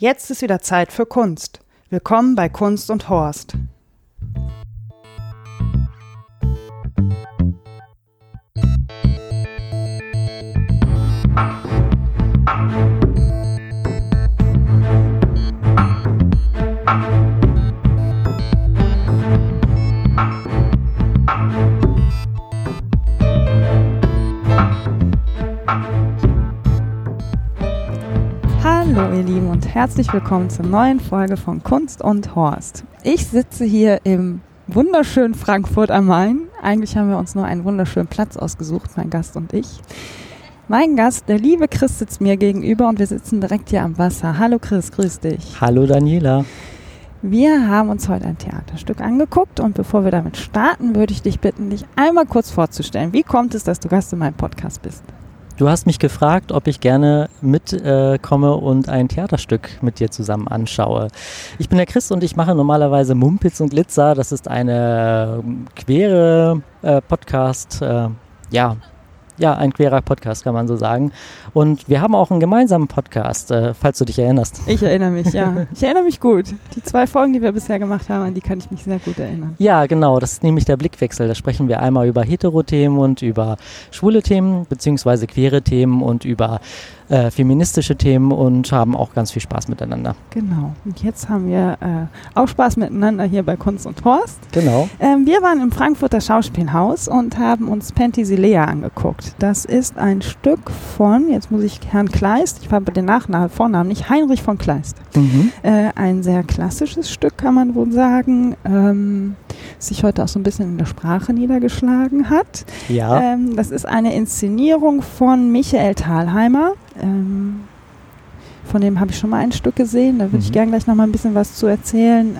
Jetzt ist wieder Zeit für Kunst. Willkommen bei Kunst und Horst. Herzlich willkommen zur neuen Folge von Kunst und Horst. Ich sitze hier im wunderschönen Frankfurt am Main. Eigentlich haben wir uns nur einen wunderschönen Platz ausgesucht, mein Gast und ich. Mein Gast, der liebe Chris, sitzt mir gegenüber und wir sitzen direkt hier am Wasser. Hallo Chris, grüß dich. Hallo Daniela. Wir haben uns heute ein Theaterstück angeguckt und bevor wir damit starten, würde ich dich bitten, dich einmal kurz vorzustellen. Wie kommt es, dass du Gast in meinem Podcast bist? Du hast mich gefragt, ob ich gerne mitkomme äh, und ein Theaterstück mit dir zusammen anschaue. Ich bin der Chris und ich mache normalerweise Mumpitz und Glitzer. Das ist eine ähm, quere äh, Podcast, äh, ja, ja, ein querer Podcast, kann man so sagen. Und wir haben auch einen gemeinsamen Podcast, äh, falls du dich erinnerst. Ich erinnere mich, ja. Ich erinnere mich gut. Die zwei Folgen, die wir bisher gemacht haben, an die kann ich mich sehr gut erinnern. Ja, genau. Das ist nämlich der Blickwechsel. Da sprechen wir einmal über Hetero-Themen und über schwule Themen, beziehungsweise queere Themen und über äh, feministische Themen und haben auch ganz viel Spaß miteinander. Genau. Und jetzt haben wir äh, auch Spaß miteinander hier bei Kunst und Horst. Genau. Ähm, wir waren im Frankfurter Schauspielhaus und haben uns Penthesilea angeguckt. Das ist ein Stück von, jetzt muss ich Herrn Kleist, ich habe den Nachnamen, Vornamen nicht, Heinrich von Kleist. Mhm. Äh, ein sehr klassisches Stück, kann man wohl sagen. Ähm, sich heute auch so ein bisschen in der Sprache niedergeschlagen hat. Ja. Ähm, das ist eine Inszenierung von Michael Thalheimer. Ähm, von dem habe ich schon mal ein Stück gesehen. Da würde Mhm. ich gerne gleich noch mal ein bisschen was zu erzählen.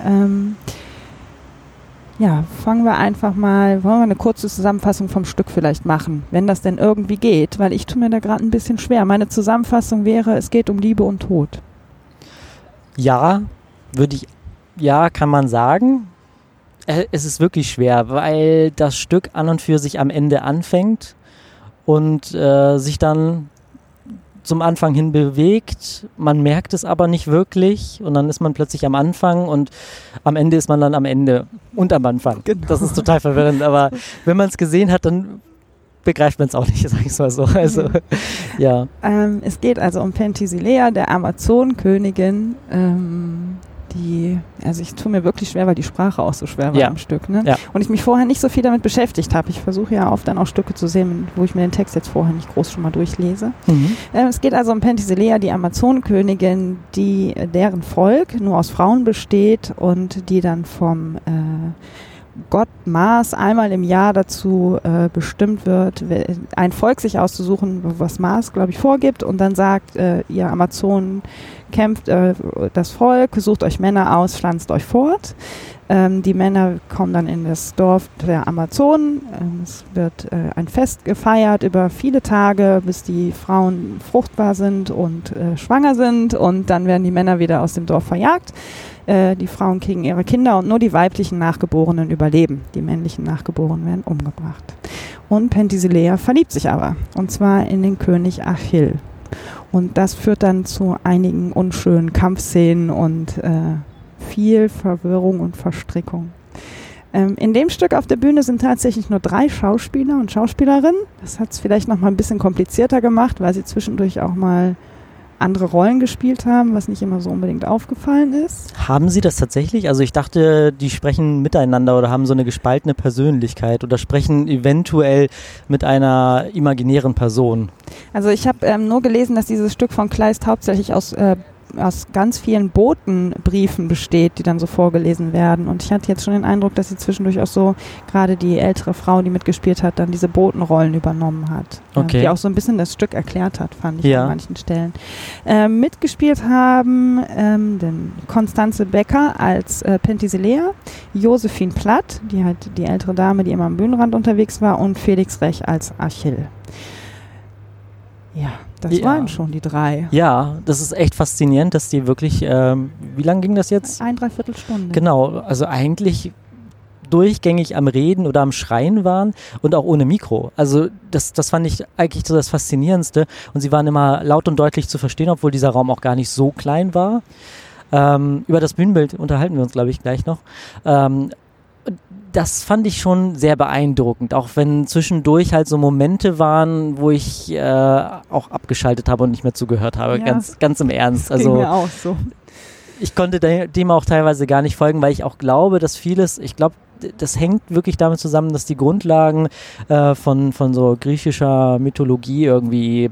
Ja, fangen wir einfach mal, wollen wir eine kurze Zusammenfassung vom Stück vielleicht machen, wenn das denn irgendwie geht, weil ich tue mir da gerade ein bisschen schwer. Meine Zusammenfassung wäre, es geht um Liebe und Tod. Ja, würde ich, ja, kann man sagen. Äh, Es ist wirklich schwer, weil das Stück an und für sich am Ende anfängt und äh, sich dann zum Anfang hin bewegt. Man merkt es aber nicht wirklich und dann ist man plötzlich am Anfang und am Ende ist man dann am Ende und am Anfang. Genau. Das ist total verwirrend, aber wenn man es gesehen hat, dann begreift man es auch nicht, sag ich mal so. Also, ja. Ähm, es geht also um Penthesilea, der Amazonenkönigin, ähm, die, also ich tue mir wirklich schwer, weil die Sprache auch so schwer war Ja. im Stück. Ne? Ja. Und ich mich vorher nicht so viel damit beschäftigt habe. Ich versuche ja oft dann auch Stücke zu sehen, wo ich mir den Text jetzt vorher nicht groß schon mal durchlese. Mhm. Ähm, es geht also um Penthesilea, die Amazonenkönigin, die deren Volk nur aus Frauen besteht und die dann vom äh, Gott Mars einmal im Jahr dazu äh, bestimmt wird, ein Volk sich auszusuchen, was Mars, glaube ich, vorgibt und dann sagt, äh, ihr Amazonen kämpft äh, das Volk, sucht euch Männer aus, pflanzt euch fort. Ähm, die Männer kommen dann in das Dorf der Amazonen. Ähm, es wird äh, ein Fest gefeiert über viele Tage, bis die Frauen fruchtbar sind und äh, schwanger sind. Und dann werden die Männer wieder aus dem Dorf verjagt. Äh, die Frauen kriegen ihre Kinder und nur die weiblichen Nachgeborenen überleben. Die männlichen Nachgeborenen werden umgebracht. Und Penthesilea verliebt sich aber. Und zwar in den König Achill. Und das führt dann zu einigen unschönen Kampfszenen und äh, viel Verwirrung und Verstrickung. Ähm, in dem Stück auf der Bühne sind tatsächlich nur drei Schauspieler und Schauspielerinnen. Das hat es vielleicht noch mal ein bisschen komplizierter gemacht, weil sie zwischendurch auch mal andere Rollen gespielt haben, was nicht immer so unbedingt aufgefallen ist. Haben Sie das tatsächlich? Also ich dachte, die sprechen miteinander oder haben so eine gespaltene Persönlichkeit oder sprechen eventuell mit einer imaginären Person. Also ich habe ähm, nur gelesen, dass dieses Stück von Kleist hauptsächlich aus, äh, aus ganz vielen Botenbriefen besteht, die dann so vorgelesen werden. Und ich hatte jetzt schon den Eindruck, dass sie zwischendurch auch so, gerade die ältere Frau, die mitgespielt hat, dann diese Botenrollen übernommen hat. Okay. Die auch so ein bisschen das Stück erklärt hat, fand ich Ja. an manchen Stellen. Ähm, mitgespielt haben ähm, den Konstanze Becker als äh, Penthesilea, Josephine Platt, die halt die ältere Dame, die immer am Bühnenrand unterwegs war, und Felix Rech als Achill. Ja, das Ja. waren schon die drei. Ja, das ist echt faszinierend, dass die wirklich, ähm, wie lange ging das jetzt? Ein Dreiviertelstunde. Genau, also eigentlich durchgängig am Reden oder am Schreien waren und auch ohne Mikro. Also das, das fand ich eigentlich so das Faszinierendste. Und sie waren immer laut und deutlich zu verstehen, obwohl dieser Raum auch gar nicht so klein war. Ähm, über das Bühnenbild unterhalten wir uns, glaube ich, gleich noch. Ähm, das fand ich schon sehr beeindruckend, auch wenn zwischendurch halt so Momente waren, wo ich äh, auch abgeschaltet habe und nicht mehr zugehört habe, ja, ganz, ganz im Ernst. Das also mir auch so. ich konnte dem auch teilweise gar nicht folgen, weil ich auch glaube, dass vieles, ich glaube, das hängt wirklich damit zusammen, dass die Grundlagen äh, von, von so griechischer Mythologie irgendwie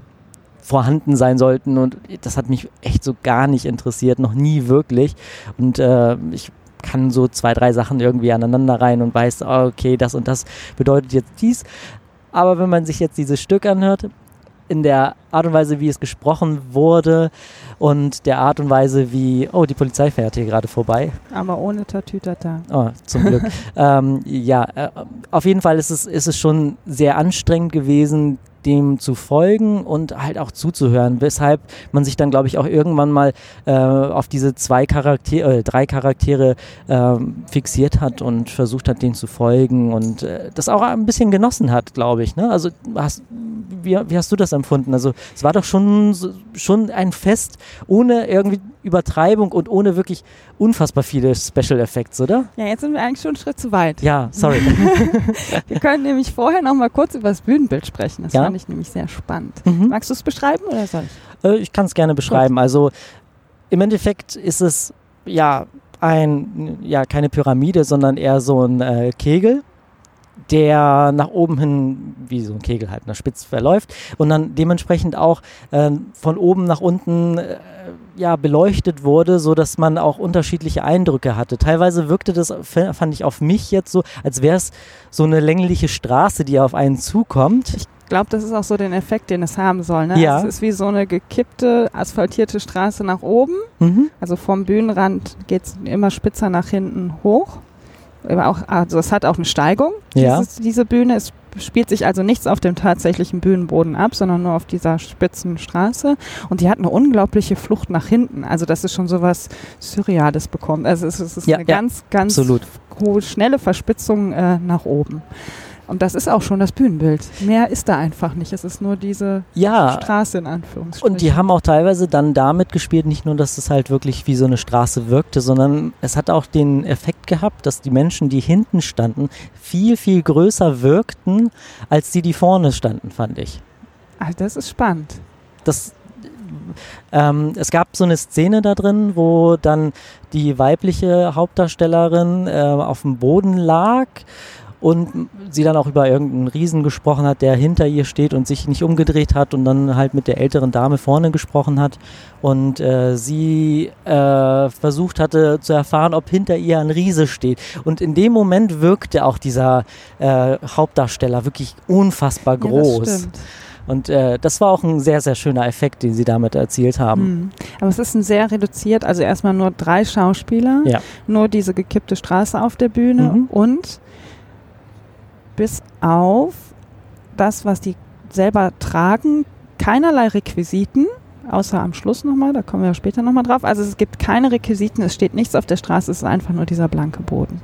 vorhanden sein sollten und das hat mich echt so gar nicht interessiert, noch nie wirklich und äh, ich kann so zwei, drei Sachen irgendwie aneinander rein und weiß, ah, okay, das und das bedeutet jetzt dies. Aber wenn man sich jetzt dieses Stück anhört, in der Art und Weise, wie es gesprochen wurde und der Art und Weise, wie, oh, die Polizei fährt hier gerade vorbei. Aber ohne Tatütata. Oh, zum Glück. ähm, ja, äh, auf jeden Fall ist es, ist es schon sehr anstrengend gewesen, dem zu folgen und halt auch zuzuhören, weshalb man sich dann, glaube ich, auch irgendwann mal äh, auf diese zwei Charaktere, äh, drei Charaktere äh, fixiert hat und versucht hat, denen zu folgen und äh, das auch ein bisschen genossen hat, glaube ich. Ne? Also hast, wie, wie, hast du das empfunden? Also es war doch schon, schon ein Fest ohne irgendwie Übertreibung und ohne wirklich unfassbar viele Special Effects, oder? Ja, jetzt sind wir eigentlich schon einen Schritt zu weit. Ja, sorry. wir können nämlich vorher noch mal kurz über das Bühnenbild sprechen. Das ja? Fand ich nämlich sehr spannend. Mhm. Magst du es beschreiben oder soll ich? Äh, ich kann es gerne beschreiben. Gut. Also im Endeffekt ist es ja ein, ja, keine Pyramide, sondern eher so ein äh, Kegel der nach oben hin wie so ein Kegel halt nach spitz verläuft und dann dementsprechend auch äh, von oben nach unten äh, ja beleuchtet wurde, so dass man auch unterschiedliche Eindrücke hatte. Teilweise wirkte das fand ich auf mich jetzt so, als wäre es so eine längliche Straße, die auf einen zukommt. Ich glaube, das ist auch so den Effekt, den es haben soll. Ne? Ja. Es ist wie so eine gekippte, asphaltierte Straße nach oben. Mhm. Also vom Bühnenrand geht es immer spitzer nach hinten hoch auch, also es hat auch eine Steigung, ja. dieses, diese Bühne. Es spielt sich also nichts auf dem tatsächlichen Bühnenboden ab, sondern nur auf dieser spitzen Straße. Und die hat eine unglaubliche Flucht nach hinten. Also das ist schon so was Surreales bekommen. Also es ist, es ist ja, eine ja, ganz, ganz absolut. hohe, schnelle Verspitzung äh, nach oben. Und das ist auch schon das Bühnenbild. Mehr ist da einfach nicht. Es ist nur diese ja. Straße in Anführungsstrichen. Und die haben auch teilweise dann damit gespielt, nicht nur, dass es halt wirklich wie so eine Straße wirkte, sondern es hat auch den Effekt gehabt, dass die Menschen, die hinten standen, viel, viel größer wirkten, als die, die vorne standen, fand ich. Ach, das ist spannend. Das, ähm, es gab so eine Szene da drin, wo dann die weibliche Hauptdarstellerin äh, auf dem Boden lag und sie dann auch über irgendeinen Riesen gesprochen hat, der hinter ihr steht und sich nicht umgedreht hat und dann halt mit der älteren Dame vorne gesprochen hat und äh, sie äh, versucht hatte zu erfahren, ob hinter ihr ein Riese steht. Und in dem Moment wirkte auch dieser äh, Hauptdarsteller wirklich unfassbar groß. Ja, und äh, das war auch ein sehr, sehr schöner Effekt, den sie damit erzielt haben. Mhm. Aber es ist ein sehr reduziert, also erstmal nur drei Schauspieler, ja. nur diese gekippte Straße auf der Bühne mhm. und bis auf das, was die selber tragen, keinerlei Requisiten, außer am Schluss nochmal, da kommen wir später nochmal drauf. Also es gibt keine Requisiten, es steht nichts auf der Straße, es ist einfach nur dieser blanke Boden.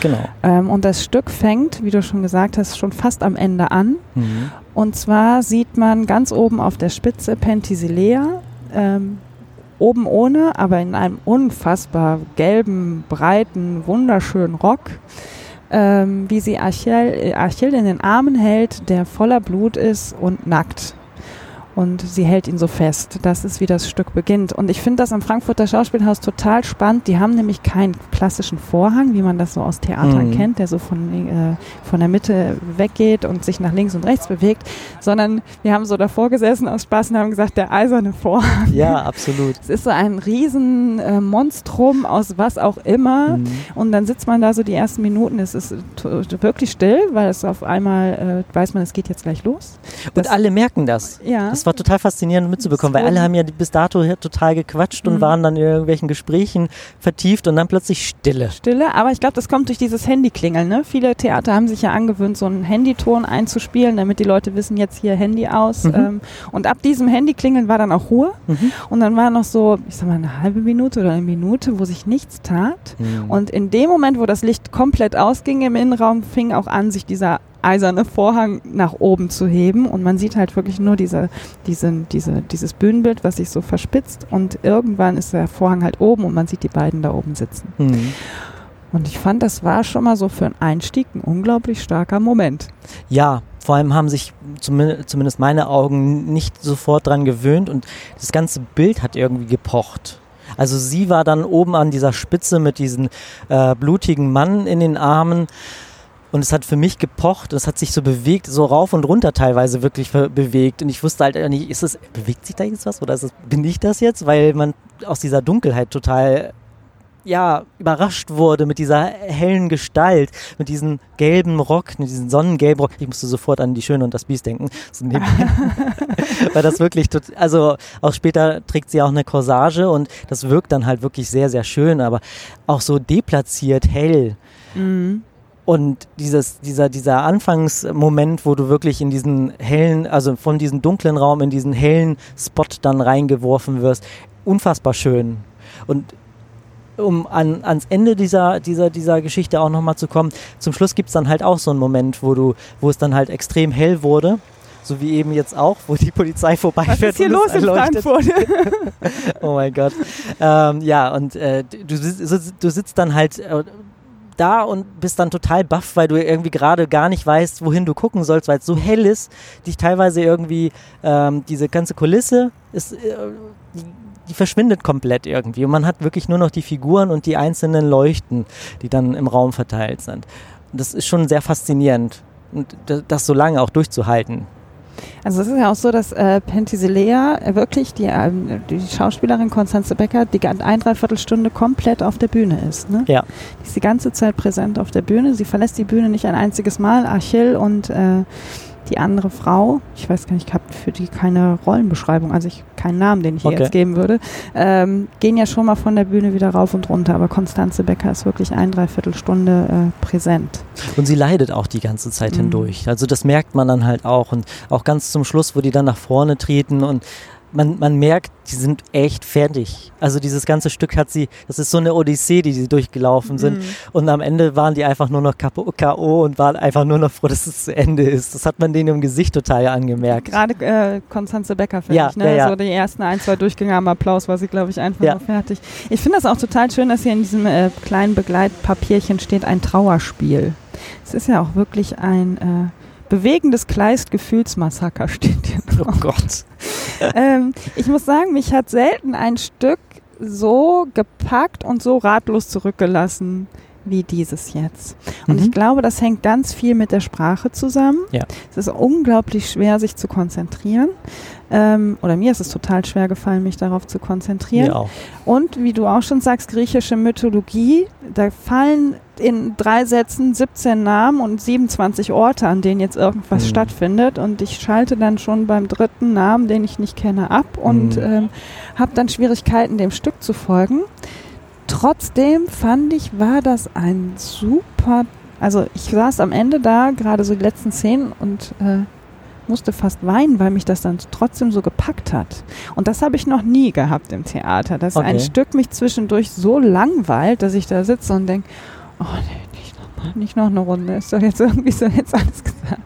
Genau. Ähm, und das Stück fängt, wie du schon gesagt hast, schon fast am Ende an. Mhm. Und zwar sieht man ganz oben auf der Spitze Penthesilea, ähm, oben ohne, aber in einem unfassbar gelben, breiten, wunderschönen Rock ähm, wie sie Achill, äh, Achill in den Armen hält, der voller Blut ist und nackt und sie hält ihn so fest. Das ist, wie das Stück beginnt. Und ich finde das am Frankfurter Schauspielhaus total spannend. Die haben nämlich keinen klassischen Vorhang, wie man das so aus Theatern mhm. kennt, der so von, äh, von der Mitte weggeht und sich nach links und rechts bewegt, sondern wir haben so davor gesessen aus Spaß und haben gesagt, der eiserne Vorhang. Ja, absolut. Es ist so ein riesen äh, Monstrum aus was auch immer. Mhm. Und dann sitzt man da so die ersten Minuten, es ist wirklich still, weil es auf einmal äh, weiß man, es geht jetzt gleich los. Das, und alle merken das. Ja. Das war total faszinierend mitzubekommen, weil alle haben ja bis dato total gequatscht und Mhm. waren dann in irgendwelchen Gesprächen vertieft und dann plötzlich Stille. Stille, aber ich glaube, das kommt durch dieses Handyklingeln. Ne? Viele Theater haben sich ja angewöhnt, so einen Handyton einzuspielen, damit die Leute wissen, jetzt hier Handy aus. Mhm. Ähm, und ab diesem Handyklingeln war dann auch Ruhe. Mhm. Und dann war noch so, ich sag mal, eine halbe Minute oder eine Minute, wo sich nichts tat. Mhm. Und in dem Moment, wo das Licht komplett ausging im Innenraum, fing auch an, sich dieser eiserne Vorhang nach oben zu heben und man sieht halt wirklich nur diese, diese, diese, dieses Bühnenbild, was sich so verspitzt und irgendwann ist der Vorhang halt oben und man sieht die beiden da oben sitzen. Mhm. Und ich fand, das war schon mal so für einen Einstieg ein unglaublich starker Moment. Ja, vor allem haben sich zumi- zumindest meine Augen nicht sofort dran gewöhnt und das ganze Bild hat irgendwie gepocht. Also sie war dann oben an dieser Spitze mit diesem äh, blutigen Mann in den Armen und es hat für mich gepocht, es hat sich so bewegt, so rauf und runter teilweise wirklich bewegt und ich wusste halt nicht, ist es, bewegt sich da jetzt was oder ist es, bin ich das jetzt, weil man aus dieser Dunkelheit total ja, überrascht wurde mit dieser hellen Gestalt, mit diesem gelben Rock, mit diesem sonnengelben Rock. Ich musste sofort an die Schöne und das Biest denken. So. Weil das wirklich, also auch später trägt sie auch eine Corsage und das wirkt dann halt wirklich sehr, sehr schön, aber auch so deplatziert, hell. Mhm. Und dieses, dieser, dieser Anfangsmoment, wo du wirklich in diesen hellen, also von diesem dunklen Raum in diesen hellen Spot dann reingeworfen wirst, unfassbar schön. Und um an, ans Ende dieser, dieser, dieser Geschichte auch nochmal zu kommen, zum Schluss gibt es dann halt auch so einen Moment, wo du, wo es dann halt extrem hell wurde. So wie eben jetzt auch, wo die Polizei vorbeifährt. Was ist hier und los in. Frankfurt? Oh mein Gott. Ähm, ja, und äh, du, sitzt- du sitzt dann halt äh, da und bist dann total baff, weil du irgendwie gerade gar nicht weißt, wohin du gucken sollst, weil es so hell ist, dich teilweise irgendwie, ähm, diese ganze Kulisse ist, äh, die, die verschwindet komplett irgendwie und man hat wirklich nur noch die Figuren und die einzelnen Leuchten, die dann im Raum verteilt sind. Das ist schon sehr faszinierend, und das so lange auch durchzuhalten. Also es ist ja auch so, dass äh, Penthesilea wirklich die, ähm, die Schauspielerin Konstanze Becker die ein, dreiviertel Stunde komplett auf der Bühne ist. Ne? Ja. Die ist die ganze Zeit präsent auf der Bühne. Sie verlässt die Bühne nicht ein einziges Mal. Achill und äh, die andere Frau, ich weiß gar nicht, ich habe für die keine Rollenbeschreibung, also ich keinen Namen, den ich ihr Okay. jetzt geben würde, ähm, gehen ja schon mal von der Bühne wieder rauf und runter. Aber Konstanze Becker ist wirklich ein, dreiviertel Stunde äh, präsent. Und sie leidet auch die ganze Zeit Mhm. hindurch. Also das merkt man dann halt auch. Und auch ganz zum Schluss, wo die dann nach vorne treten und man, man merkt, die sind echt fertig. Also dieses ganze Stück hat sie, das ist so eine Odyssee, die sie durchgelaufen sind. Mhm. Und am Ende waren die einfach nur noch K.O. und waren einfach nur noch froh, dass es zu Ende ist. Das hat man denen im Gesicht total angemerkt. Gerade äh, Konstanze Becker fertig, Ja, ne? ja, ja. So die ersten ein, zwei Durchgänge am Applaus war sie, glaube ich, einfach Ja. nur fertig. Ich finde das auch total schön, dass hier in diesem äh, kleinen Begleitpapierchen steht ein Trauerspiel. Es ist ja auch wirklich ein äh, bewegendes Kleist-Gefühlsmassaker steht hier Oh drauf. Gott. ähm, ich muss sagen, mich hat selten ein Stück so gepackt und so ratlos zurückgelassen wie dieses jetzt. Und Mhm. ich glaube, das hängt ganz viel mit der Sprache zusammen. Ja. Es ist unglaublich schwer, sich zu konzentrieren. Ähm, oder mir ist es total schwer gefallen, mich darauf zu konzentrieren. Mir auch. Und wie du auch schon sagst, griechische Mythologie, da fallen in drei Sätzen 17 Namen und 27 Orte, an denen jetzt irgendwas Mhm. stattfindet. Und ich schalte dann schon beim dritten Namen, den ich nicht kenne, ab und Mhm. ähm, habe dann Schwierigkeiten, dem Stück zu folgen. Trotzdem fand ich, war das ein super, also ich saß am Ende da, gerade so die letzten Szenen und äh, musste fast weinen, weil mich das dann trotzdem so gepackt hat. Und das habe ich noch nie gehabt im Theater, dass ein Okay. Stück mich zwischendurch so langweilt, dass ich da sitze und denke, oh nee, nicht noch, nicht noch eine Runde, ist doch jetzt irgendwie so jetzt alles gesagt.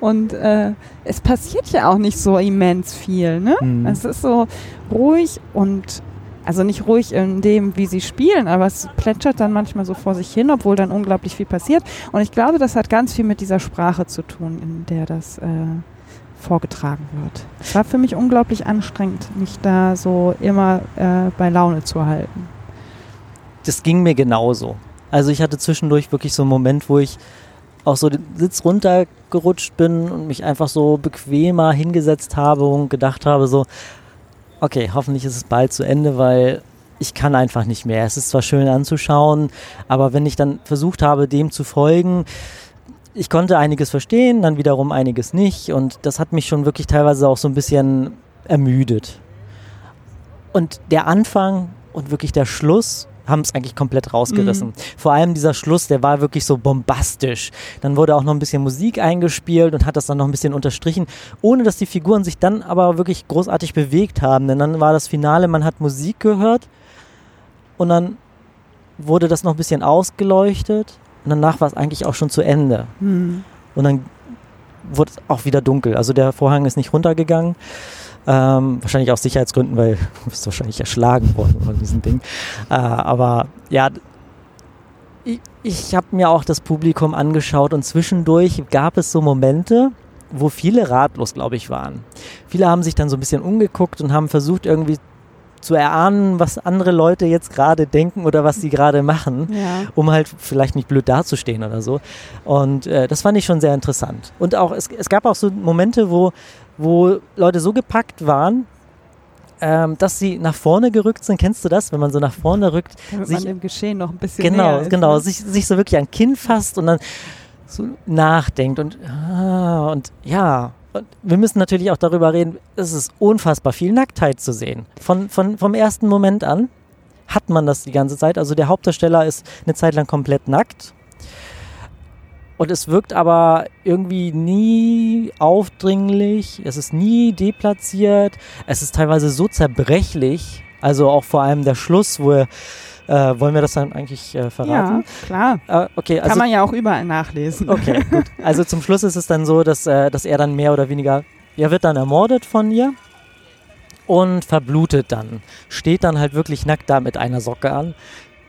Und äh, es passiert ja auch nicht so immens viel, ne? Mhm. Es ist so ruhig und also nicht ruhig in dem, wie sie spielen, aber es plätschert dann manchmal so vor sich hin, obwohl dann unglaublich viel passiert. Und ich glaube, das hat ganz viel mit dieser Sprache zu tun, in der das äh, vorgetragen wird. Es war für mich unglaublich anstrengend, mich da so immer äh, bei Laune zu halten. das ging mir genauso. Also ich hatte zwischendurch wirklich so einen Moment, wo ich auch so den Sitz runtergerutscht bin und mich einfach so bequemer hingesetzt habe und gedacht habe so, okay, hoffentlich ist es bald zu Ende, weil ich kann einfach nicht mehr. Es ist zwar schön anzuschauen, aber wenn ich dann versucht habe, dem zu folgen, ich konnte einiges verstehen, dann wiederum einiges nicht. Und das hat mich schon wirklich teilweise auch so ein bisschen ermüdet. Und der Anfang und wirklich der Schluss haben es eigentlich komplett rausgerissen. Mhm. Vor allem dieser Schluss, der war wirklich so bombastisch. Dann wurde auch noch ein bisschen Musik eingespielt und hat das dann noch ein bisschen unterstrichen, ohne dass die Figuren sich dann aber wirklich großartig bewegt haben. Denn dann war das Finale, man hat Musik gehört und dann wurde das noch ein bisschen ausgeleuchtet und danach war es eigentlich auch schon zu Ende. Mhm. Und dann wurde es auch wieder dunkel. Also der Vorhang ist nicht runtergegangen. Ähm, wahrscheinlich aus Sicherheitsgründen, weil du bist wahrscheinlich erschlagen worden von diesem Ding. Äh, aber ja, ich, ich habe mir auch das Publikum angeschaut und zwischendurch gab es so Momente, wo viele ratlos, glaube ich, waren. Viele haben sich dann so ein bisschen umgeguckt und haben versucht, irgendwie zu erahnen, was andere Leute jetzt gerade denken oder was sie gerade machen, ja. um halt vielleicht nicht blöd dazustehen oder so. Und äh, das fand ich schon sehr interessant. Und auch, es, es gab auch so Momente, wo wo Leute so gepackt waren, ähm, dass sie nach vorne gerückt sind. Kennst du das, wenn man so nach vorne rückt? Damit sich, man dem Geschehen noch ein bisschen genau, ist, genau, ne? sich, sich so wirklich an Kinn fasst und dann so nachdenkt und ah, und ja. Und wir müssen natürlich auch darüber reden, es ist unfassbar viel Nacktheit zu sehen. Von, von, vom ersten Moment an hat man das die ganze Zeit. Also der Hauptdarsteller ist eine Zeit lang komplett nackt und es wirkt aber irgendwie nie aufdringlich, es ist nie deplatziert, es ist teilweise so zerbrechlich, also auch vor allem der Schluss, wo er äh, wollen wir das dann eigentlich äh, verraten? Ja, klar. Äh, okay, also, Kann man ja auch überall nachlesen. Okay, gut. Also zum Schluss ist es dann so, dass, äh, dass er dann mehr oder weniger, er wird dann ermordet von ihr und verblutet dann. Steht dann halt wirklich nackt da mit einer Socke an.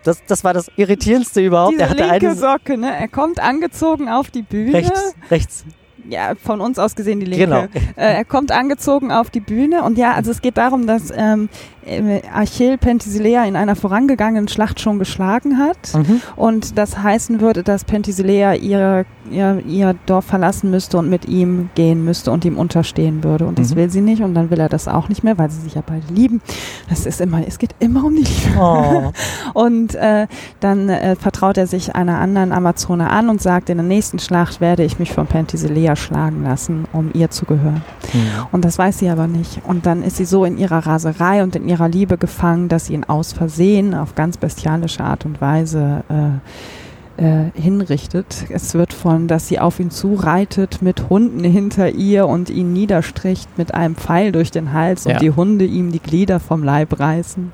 Das, das war das Irritierendste überhaupt. Diese er hatte linke eine Socke, ne? Er kommt angezogen auf die Bühne. Rechts, rechts ja, von uns aus gesehen die linke. Genau. Äh, er kommt angezogen auf die Bühne und ja, also es geht darum, dass ähm, äh, Achill Penthesilea in einer vorangegangenen Schlacht schon geschlagen hat mhm. und das heißen würde, dass Penthesilea ihr, ihr, ihr Dorf verlassen müsste und mit ihm gehen müsste und ihm unterstehen würde und das mhm. will sie nicht und dann will er das auch nicht mehr, weil sie sich ja beide lieben. Das ist immer, es geht immer um die Liebe. Oh. und äh, dann äh, vertraut er sich einer anderen Amazone an und sagt, in der nächsten Schlacht werde ich mich von Penthesilea schlagen lassen, um ihr zu gehören. Mhm. Und das weiß sie aber nicht. Und dann ist sie so in ihrer Raserei und in ihrer Liebe gefangen, dass sie ihn aus Versehen auf ganz bestialische Art und Weise äh, äh, hinrichtet. Es wird von, dass sie auf ihn zureitet mit Hunden hinter ihr und ihn niederstricht mit einem Pfeil durch den Hals ja. und die Hunde ihm die Glieder vom Leib reißen.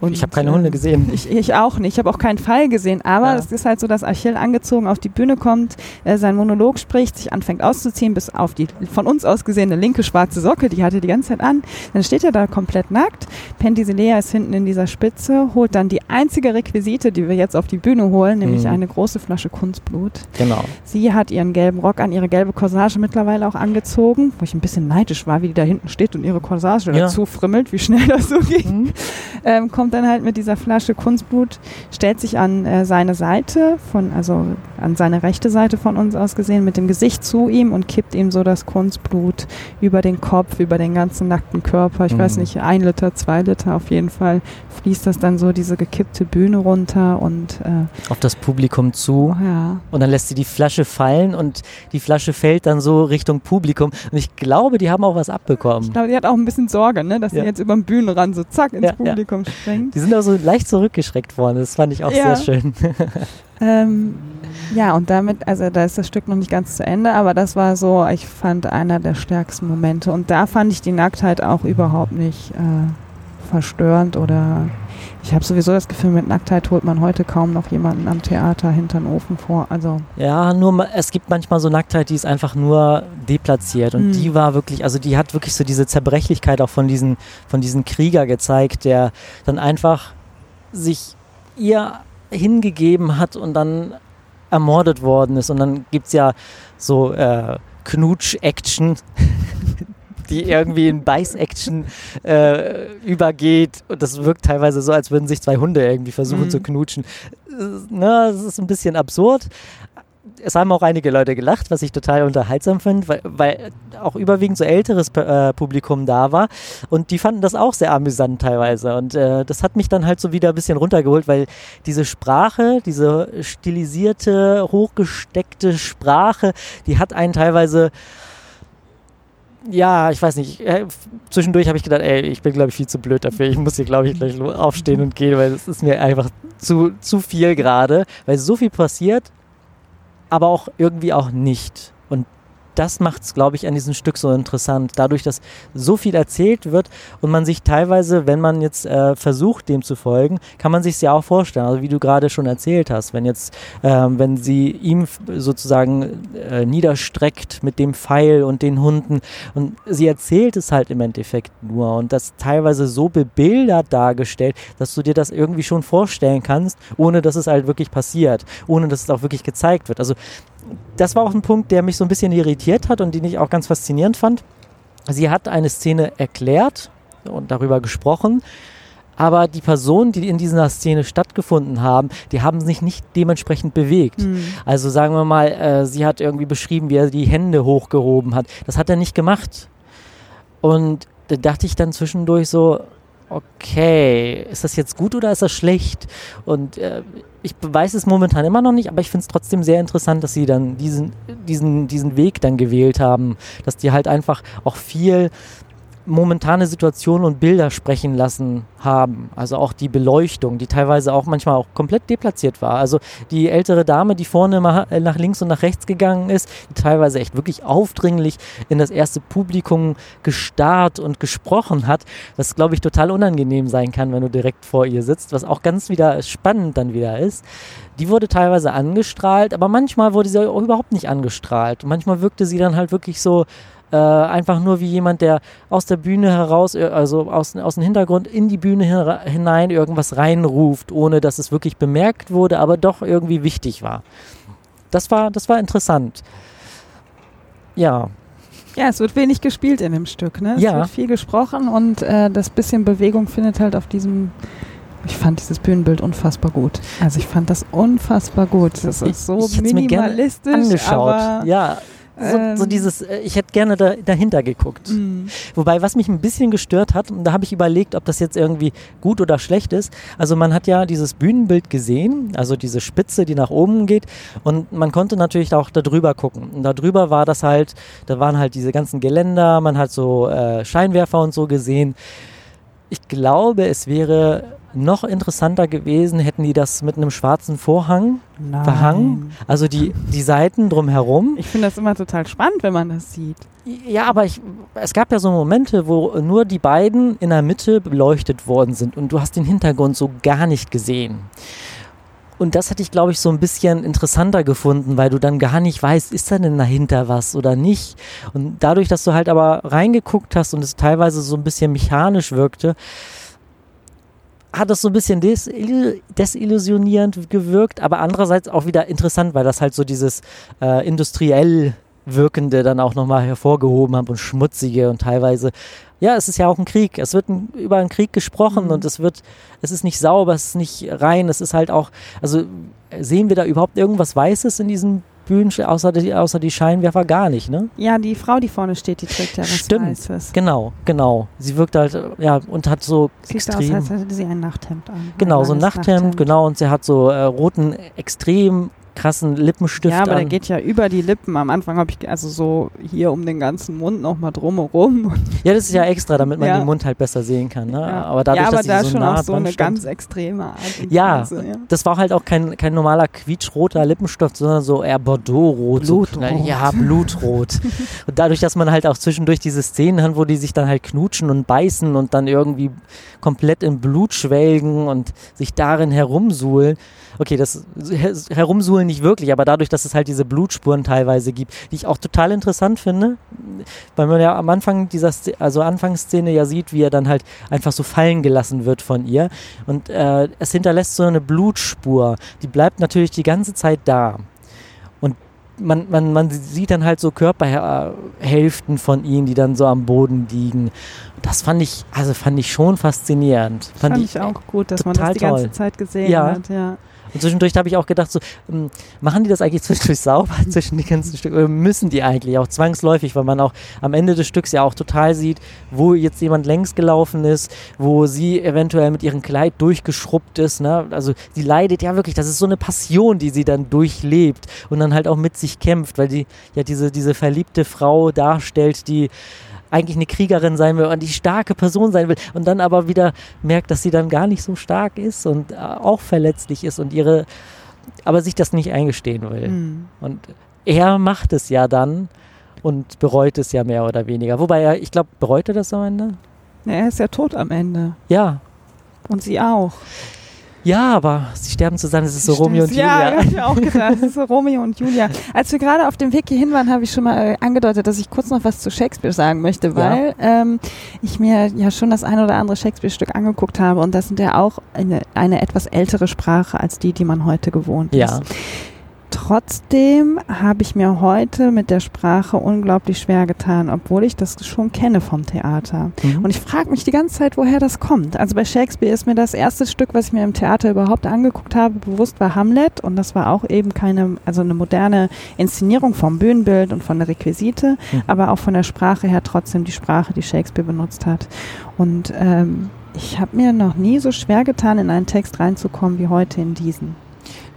Und, ich habe keine äh, Hunde gesehen. Ich, ich auch nicht. Ich habe auch keinen Pfeil gesehen. Aber es ist halt so, dass Achill angezogen auf die Bühne kommt, äh, sein Monolog spricht, sich anfängt auszuziehen, bis auf die von uns aus gesehene linke schwarze Socke, die hatte die ganze Zeit an. Dann steht er da komplett nackt. Penthesilea ist hinten in dieser Spitze, holt dann die einzige Requisite, die wir jetzt auf die Bühne holen, nämlich mhm. Eine große Flasche Kunstblut. Genau. Sie hat ihren gelben Rock an, ihre gelbe Corsage mittlerweile auch angezogen, wo ich ein bisschen neidisch war, wie die da hinten steht und ihre Corsage ja. dazu frimmelt, wie schnell das so ging. Mhm. Ähm, kommt dann halt mit dieser Flasche Kunstblut, stellt sich an äh, seine Seite, von, also an seine rechte Seite von uns aus gesehen, mit dem Gesicht zu ihm und kippt ihm so das Kunstblut über den Kopf, über den ganzen nackten Körper. Ich mhm. weiß nicht, ein Liter, zwei Liter auf jeden Fall fließt das dann so diese gekippte Bühne runter und äh, auf das Publikum zu. Ja. Und dann lässt sie die Flasche fallen und die Flasche fällt dann so Richtung Publikum. Und ich glaube, die haben auch was abbekommen. Ich glaube, die hat auch ein bisschen Sorge, ne? dass ja. sie jetzt über den Bühnenrand so zack ins ja, Publikum ja. springt. Die sind auch so leicht zurückgeschreckt worden. Das fand ich auch sehr schön. ähm, ja, und damit, also da ist das Stück noch nicht ganz zu Ende, aber das war so, ich fand einer der stärksten Momente. Und da fand ich die Nacktheit auch überhaupt nicht äh, verstörend oder ich habe sowieso das Gefühl, mit Nacktheit holt man heute kaum noch jemanden am Theater hinter den Ofen vor. Also ja, nur es gibt manchmal so Nacktheit, die ist einfach nur deplatziert und mhm. die war wirklich, also die hat wirklich so diese Zerbrechlichkeit auch von diesen, von diesen Krieger gezeigt, der dann einfach sich ihr hingegeben hat und dann ermordet worden ist. Und dann gibt es ja so äh, Knutsch-Action, die irgendwie in Beiß-Action äh, übergeht. Und das wirkt teilweise so, als würden sich zwei Hunde irgendwie versuchen mhm. zu knutschen. Ne, das ist ein bisschen absurd. es haben auch einige Leute gelacht, was ich total unterhaltsam finde, weil, weil auch überwiegend so älteres äh, Publikum da war und die fanden das auch sehr amüsant teilweise und äh, das hat mich dann halt so wieder ein bisschen runtergeholt, weil diese Sprache, diese stilisierte, hochgesteckte Sprache, die hat einen teilweise ja, ich weiß nicht. Äh, zwischendurch habe ich gedacht, ey, ich bin, glaube ich, viel zu blöd dafür. Ich muss hier, glaube ich, gleich aufstehen und gehen, weil es ist mir einfach zu, zu viel gerade, weil so viel passiert, aber auch irgendwie auch nicht das macht es, glaube ich, an diesem Stück so interessant. Dadurch, dass so viel erzählt wird und man sich teilweise, wenn man jetzt äh, versucht, dem zu folgen, kann man sich es ja auch vorstellen. Also wie du gerade schon erzählt hast, wenn jetzt, äh, wenn sie ihm sozusagen äh, niederstreckt mit dem Pfeil und den Hunden und sie erzählt es halt im Endeffekt nur und das teilweise so bebildert dargestellt, dass du dir das irgendwie schon vorstellen kannst, ohne dass es halt wirklich passiert, ohne dass es auch wirklich gezeigt wird. Also das war auch ein Punkt, der mich so ein bisschen irritiert hat und den ich auch ganz faszinierend fand. Sie hat eine Szene erklärt und darüber gesprochen, aber die Personen, die in dieser Szene stattgefunden haben, die haben sich nicht dementsprechend bewegt. Mhm. Also sagen wir mal, äh, sie hat irgendwie beschrieben, wie er die Hände hochgehoben hat. Das hat er nicht gemacht. Und da dachte ich dann zwischendurch so, okay, ist das jetzt gut oder ist das schlecht? Und äh, ich weiß es momentan immer noch nicht, aber ich finde es trotzdem sehr interessant, dass sie dann diesen, diesen, diesen Weg dann gewählt haben, dass die halt einfach auch viel momentane Situationen und Bilder sprechen lassen haben. Also auch die Beleuchtung, die teilweise auch manchmal auch komplett deplatziert war. Also die ältere Dame, die vorne äh, nach links und nach rechts gegangen ist, die teilweise echt wirklich aufdringlich in das erste Publikum gestarrt und gesprochen hat, was glaube ich total unangenehm sein kann, wenn du direkt vor ihr sitzt, was auch ganz wieder spannend dann wieder ist. Die wurde teilweise angestrahlt, aber manchmal wurde sie auch überhaupt nicht angestrahlt. manchmal wirkte sie dann halt wirklich so äh, einfach nur wie jemand, der aus der Bühne heraus, äh, also aus, aus dem Hintergrund in die Bühne hinein irgendwas reinruft, ohne dass es wirklich bemerkt wurde, aber doch irgendwie wichtig war. Das war, das war interessant. Ja. Ja, es wird wenig gespielt in dem Stück, ne? Es ja. wird viel gesprochen und äh, das bisschen Bewegung findet halt auf diesem ich fand dieses Bühnenbild unfassbar gut. Also ich fand das unfassbar gut. Das ist so ich, ich minimalistisch. Mir angeschaut. ja, so, ähm. so dieses, äh, ich hätte gerne da, dahinter geguckt. Mhm. Wobei, was mich ein bisschen gestört hat, und da habe ich überlegt, ob das jetzt irgendwie gut oder schlecht ist. Also man hat ja dieses Bühnenbild gesehen, also diese Spitze, die nach oben geht, und man konnte natürlich auch da drüber gucken. Und da drüber war das halt, da waren halt diese ganzen Geländer, man hat so äh, Scheinwerfer und so gesehen. Ich glaube, es wäre noch interessanter gewesen, hätten die das mit einem schwarzen Vorhang Nein. verhangen. Also die, die Seiten drumherum. Ich finde das immer total spannend, wenn man das sieht. Ja, aber ich, es gab ja so Momente, wo nur die beiden in der Mitte beleuchtet worden sind und du hast den Hintergrund so gar nicht gesehen. Und das hätte ich, glaube ich, so ein bisschen interessanter gefunden, weil du dann gar nicht weißt, ist da denn dahinter was oder nicht. Und dadurch, dass du halt aber reingeguckt hast und es teilweise so ein bisschen mechanisch wirkte, hat das so ein bisschen desillusionierend gewirkt, aber andererseits auch wieder interessant, weil das halt so dieses äh, industriell wirkende dann auch nochmal hervorgehoben hat und schmutzige und teilweise, ja, es ist ja auch ein Krieg. Es wird ein, über einen Krieg gesprochen mhm. und es wird, es ist nicht sauber, es ist nicht rein, es ist halt auch, also sehen wir da überhaupt irgendwas Weißes in diesem Bühnen, außer die, außer die Scheinwerfer gar nicht, ne? Ja, die Frau, die vorne steht, die trägt ja was Stimmt, Weißes. genau, genau. Sie wirkt halt, ja, und hat so Sieht extrem... aus, als hätte sie ein Nachthemd an. Genau, so ein Nachthemd, Nachthemd, genau, und sie hat so äh, roten, extrem krassen Lippenstift Ja, aber an. der geht ja über die Lippen. Am Anfang habe ich also so hier um den ganzen Mund nochmal drumherum. Ja, das ist ja extra, damit man ja. den Mund halt besser sehen kann. Ne? Ja. Aber dadurch, ja, aber dass da so schon nah auch so eine stand, ganz extreme Art. Ja, Weise, ja, das war halt auch kein, kein normaler quietschroter Lippenstift, sondern so eher Bordeaux-rot. Blutrot. So, ja, Blutrot. und dadurch, dass man halt auch zwischendurch diese Szenen hat, wo die sich dann halt knutschen und beißen und dann irgendwie komplett in Blut schwelgen und sich darin herumsuhlen, okay, das Herumsuhlen nicht wirklich, aber dadurch, dass es halt diese Blutspuren teilweise gibt, die ich auch total interessant finde, weil man ja am Anfang dieser, Szene, also Anfangsszene ja sieht, wie er dann halt einfach so fallen gelassen wird von ihr und äh, es hinterlässt so eine Blutspur, die bleibt natürlich die ganze Zeit da. Und man, man, man sieht dann halt so Körperhälften von ihnen, die dann so am Boden liegen. Das fand ich, also fand ich schon faszinierend. Fand, fand ich, auch gut, dass man das die ganze Zeit gesehen ja. hat, ja. Und zwischendurch habe ich auch gedacht, so, ähm, machen die das eigentlich zwischendurch sauber zwischen die ganzen Stücken? Oder müssen die eigentlich auch zwangsläufig, weil man auch am Ende des Stücks ja auch total sieht, wo jetzt jemand längs gelaufen ist, wo sie eventuell mit ihrem Kleid durchgeschrubbt ist. Ne? Also sie leidet ja wirklich, das ist so eine Passion, die sie dann durchlebt und dann halt auch mit sich kämpft, weil die ja diese, diese verliebte Frau darstellt, die eigentlich eine Kriegerin sein will und die starke Person sein will und dann aber wieder merkt, dass sie dann gar nicht so stark ist und äh, auch verletzlich ist und ihre, aber sich das nicht eingestehen will. Mhm. Und er macht es ja dann und bereut es ja mehr oder weniger. Wobei er, ich glaube, bereut er das am Ende? Ja, er ist ja tot am Ende. Ja. Und sie auch. Ja, aber sie sterben zusammen, es ist so Romeo und Julia. Ja, ich mir auch gedacht, es ist so Romeo und Julia. Als wir gerade auf dem Weg hierhin waren, habe ich schon mal äh, angedeutet, dass ich kurz noch was zu Shakespeare sagen möchte, weil ja. ähm, ich mir ja schon das ein oder andere Shakespeare-Stück angeguckt habe und das sind ja auch eine, eine etwas ältere Sprache als die, die man heute gewohnt ja. ist. Trotzdem habe ich mir heute mit der Sprache unglaublich schwer getan, obwohl ich das schon kenne vom Theater. Mhm. Und ich frage mich die ganze Zeit, woher das kommt. Also bei Shakespeare ist mir das erste Stück, was ich mir im Theater überhaupt angeguckt habe, bewusst war Hamlet. Und das war auch eben keine, also eine moderne Inszenierung vom Bühnenbild und von der Requisite, mhm. aber auch von der Sprache her trotzdem die Sprache, die Shakespeare benutzt hat. Und ähm, ich habe mir noch nie so schwer getan, in einen Text reinzukommen wie heute in diesen.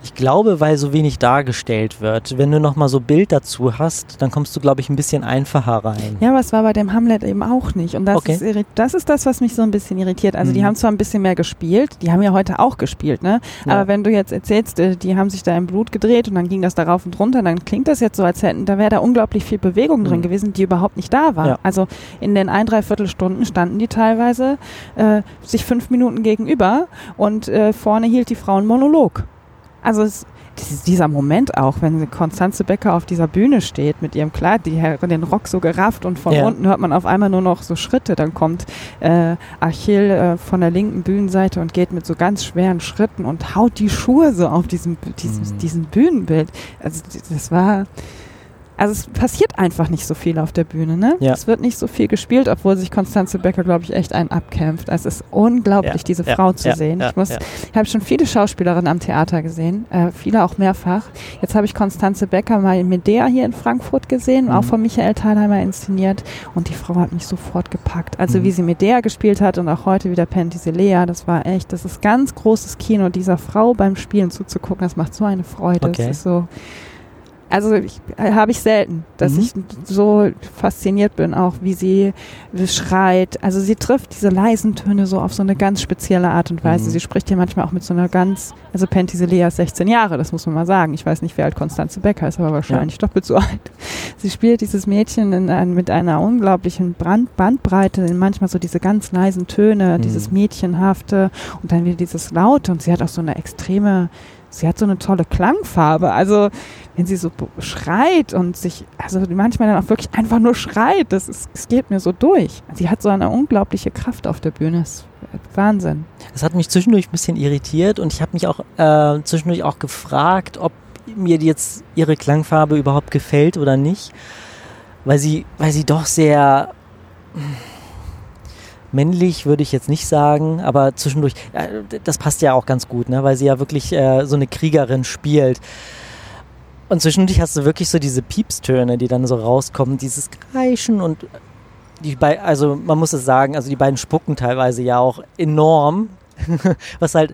Ich glaube, weil so wenig dargestellt wird. Wenn du nochmal so Bild dazu hast, dann kommst du, glaube ich, ein bisschen einfacher rein. Ja, aber es war bei dem Hamlet eben auch nicht. Und das, okay. ist, das ist das, was mich so ein bisschen irritiert. Also mhm. die haben zwar ein bisschen mehr gespielt, die haben ja heute auch gespielt, ne? Ja. Aber wenn du jetzt erzählst, äh, die haben sich da im Blut gedreht und dann ging das da rauf und runter, dann klingt das jetzt so, als hätten, da wäre da unglaublich viel Bewegung mhm. drin gewesen, die überhaupt nicht da war. Ja. Also in den ein, dreiviertel Stunden standen die teilweise äh, sich fünf Minuten gegenüber und äh, vorne hielt die Frau einen Monolog. Also es, dieser Moment auch, wenn Konstanze Becker auf dieser Bühne steht mit ihrem Kleid, die den Rock so gerafft und von ja. unten hört man auf einmal nur noch so Schritte. Dann kommt äh, Achill äh, von der linken Bühnenseite und geht mit so ganz schweren Schritten und haut die Schuhe so auf diesem, diesem, mhm. diesem Bühnenbild. Also das war also es passiert einfach nicht so viel auf der Bühne, ne? Ja. Es wird nicht so viel gespielt, obwohl sich Konstanze Becker, glaube ich, echt einen abkämpft. Also es ist unglaublich, ja. diese ja. Frau zu sehen. ich muss, ich habe schon viele Schauspielerinnen am Theater gesehen, äh, viele auch mehrfach. Jetzt habe ich Konstanze Becker mal in Medea hier in Frankfurt gesehen, mhm. auch von Michael Thalheimer inszeniert und die Frau hat mich sofort gepackt. Also mhm. wie sie Medea gespielt hat und auch heute wieder Penthesilea, das war echt, das ist ganz großes Kino, dieser Frau beim Spielen zuzugucken, das macht so eine Freude. Okay. Das ist so also ich, äh, habe ich selten, dass mhm. ich so fasziniert bin, auch wie sie schreit. Also sie trifft diese leisen Töne so auf so eine ganz spezielle Art und Weise. Mhm. Sie spricht hier manchmal auch mit so einer ganz, also Penthesilea ist 16 Jahre, das muss man mal sagen. Ich weiß nicht, wie alt Konstanze Becker ist, aber wahrscheinlich ja. doppelt so alt. Sie spielt dieses Mädchen ein, mit einer unglaublichen Brand, Bandbreite, manchmal so diese ganz leisen Töne, mhm. dieses Mädchenhafte und dann wieder dieses Laute und sie hat auch so eine extreme sie hat so eine tolle Klangfarbe. Also wenn sie so schreit und sich, also manchmal dann auch wirklich einfach nur schreit, das, ist, das geht mir so durch. Sie hat so eine unglaubliche Kraft auf der Bühne. Das ist Wahnsinn. Das hat mich zwischendurch ein bisschen irritiert und ich habe mich auch äh, zwischendurch auch gefragt, ob mir jetzt ihre Klangfarbe überhaupt gefällt oder nicht. Weil sie, weil sie doch sehr männlich würde ich jetzt nicht sagen, aber zwischendurch, äh, das passt ja auch ganz gut, ne? weil sie ja wirklich äh, so eine Kriegerin spielt. Und zwischendurch hast du wirklich so diese Piepstöne, die dann so rauskommen, dieses Kreischen und die bei, also man muss es sagen, also die beiden spucken teilweise ja auch enorm, was halt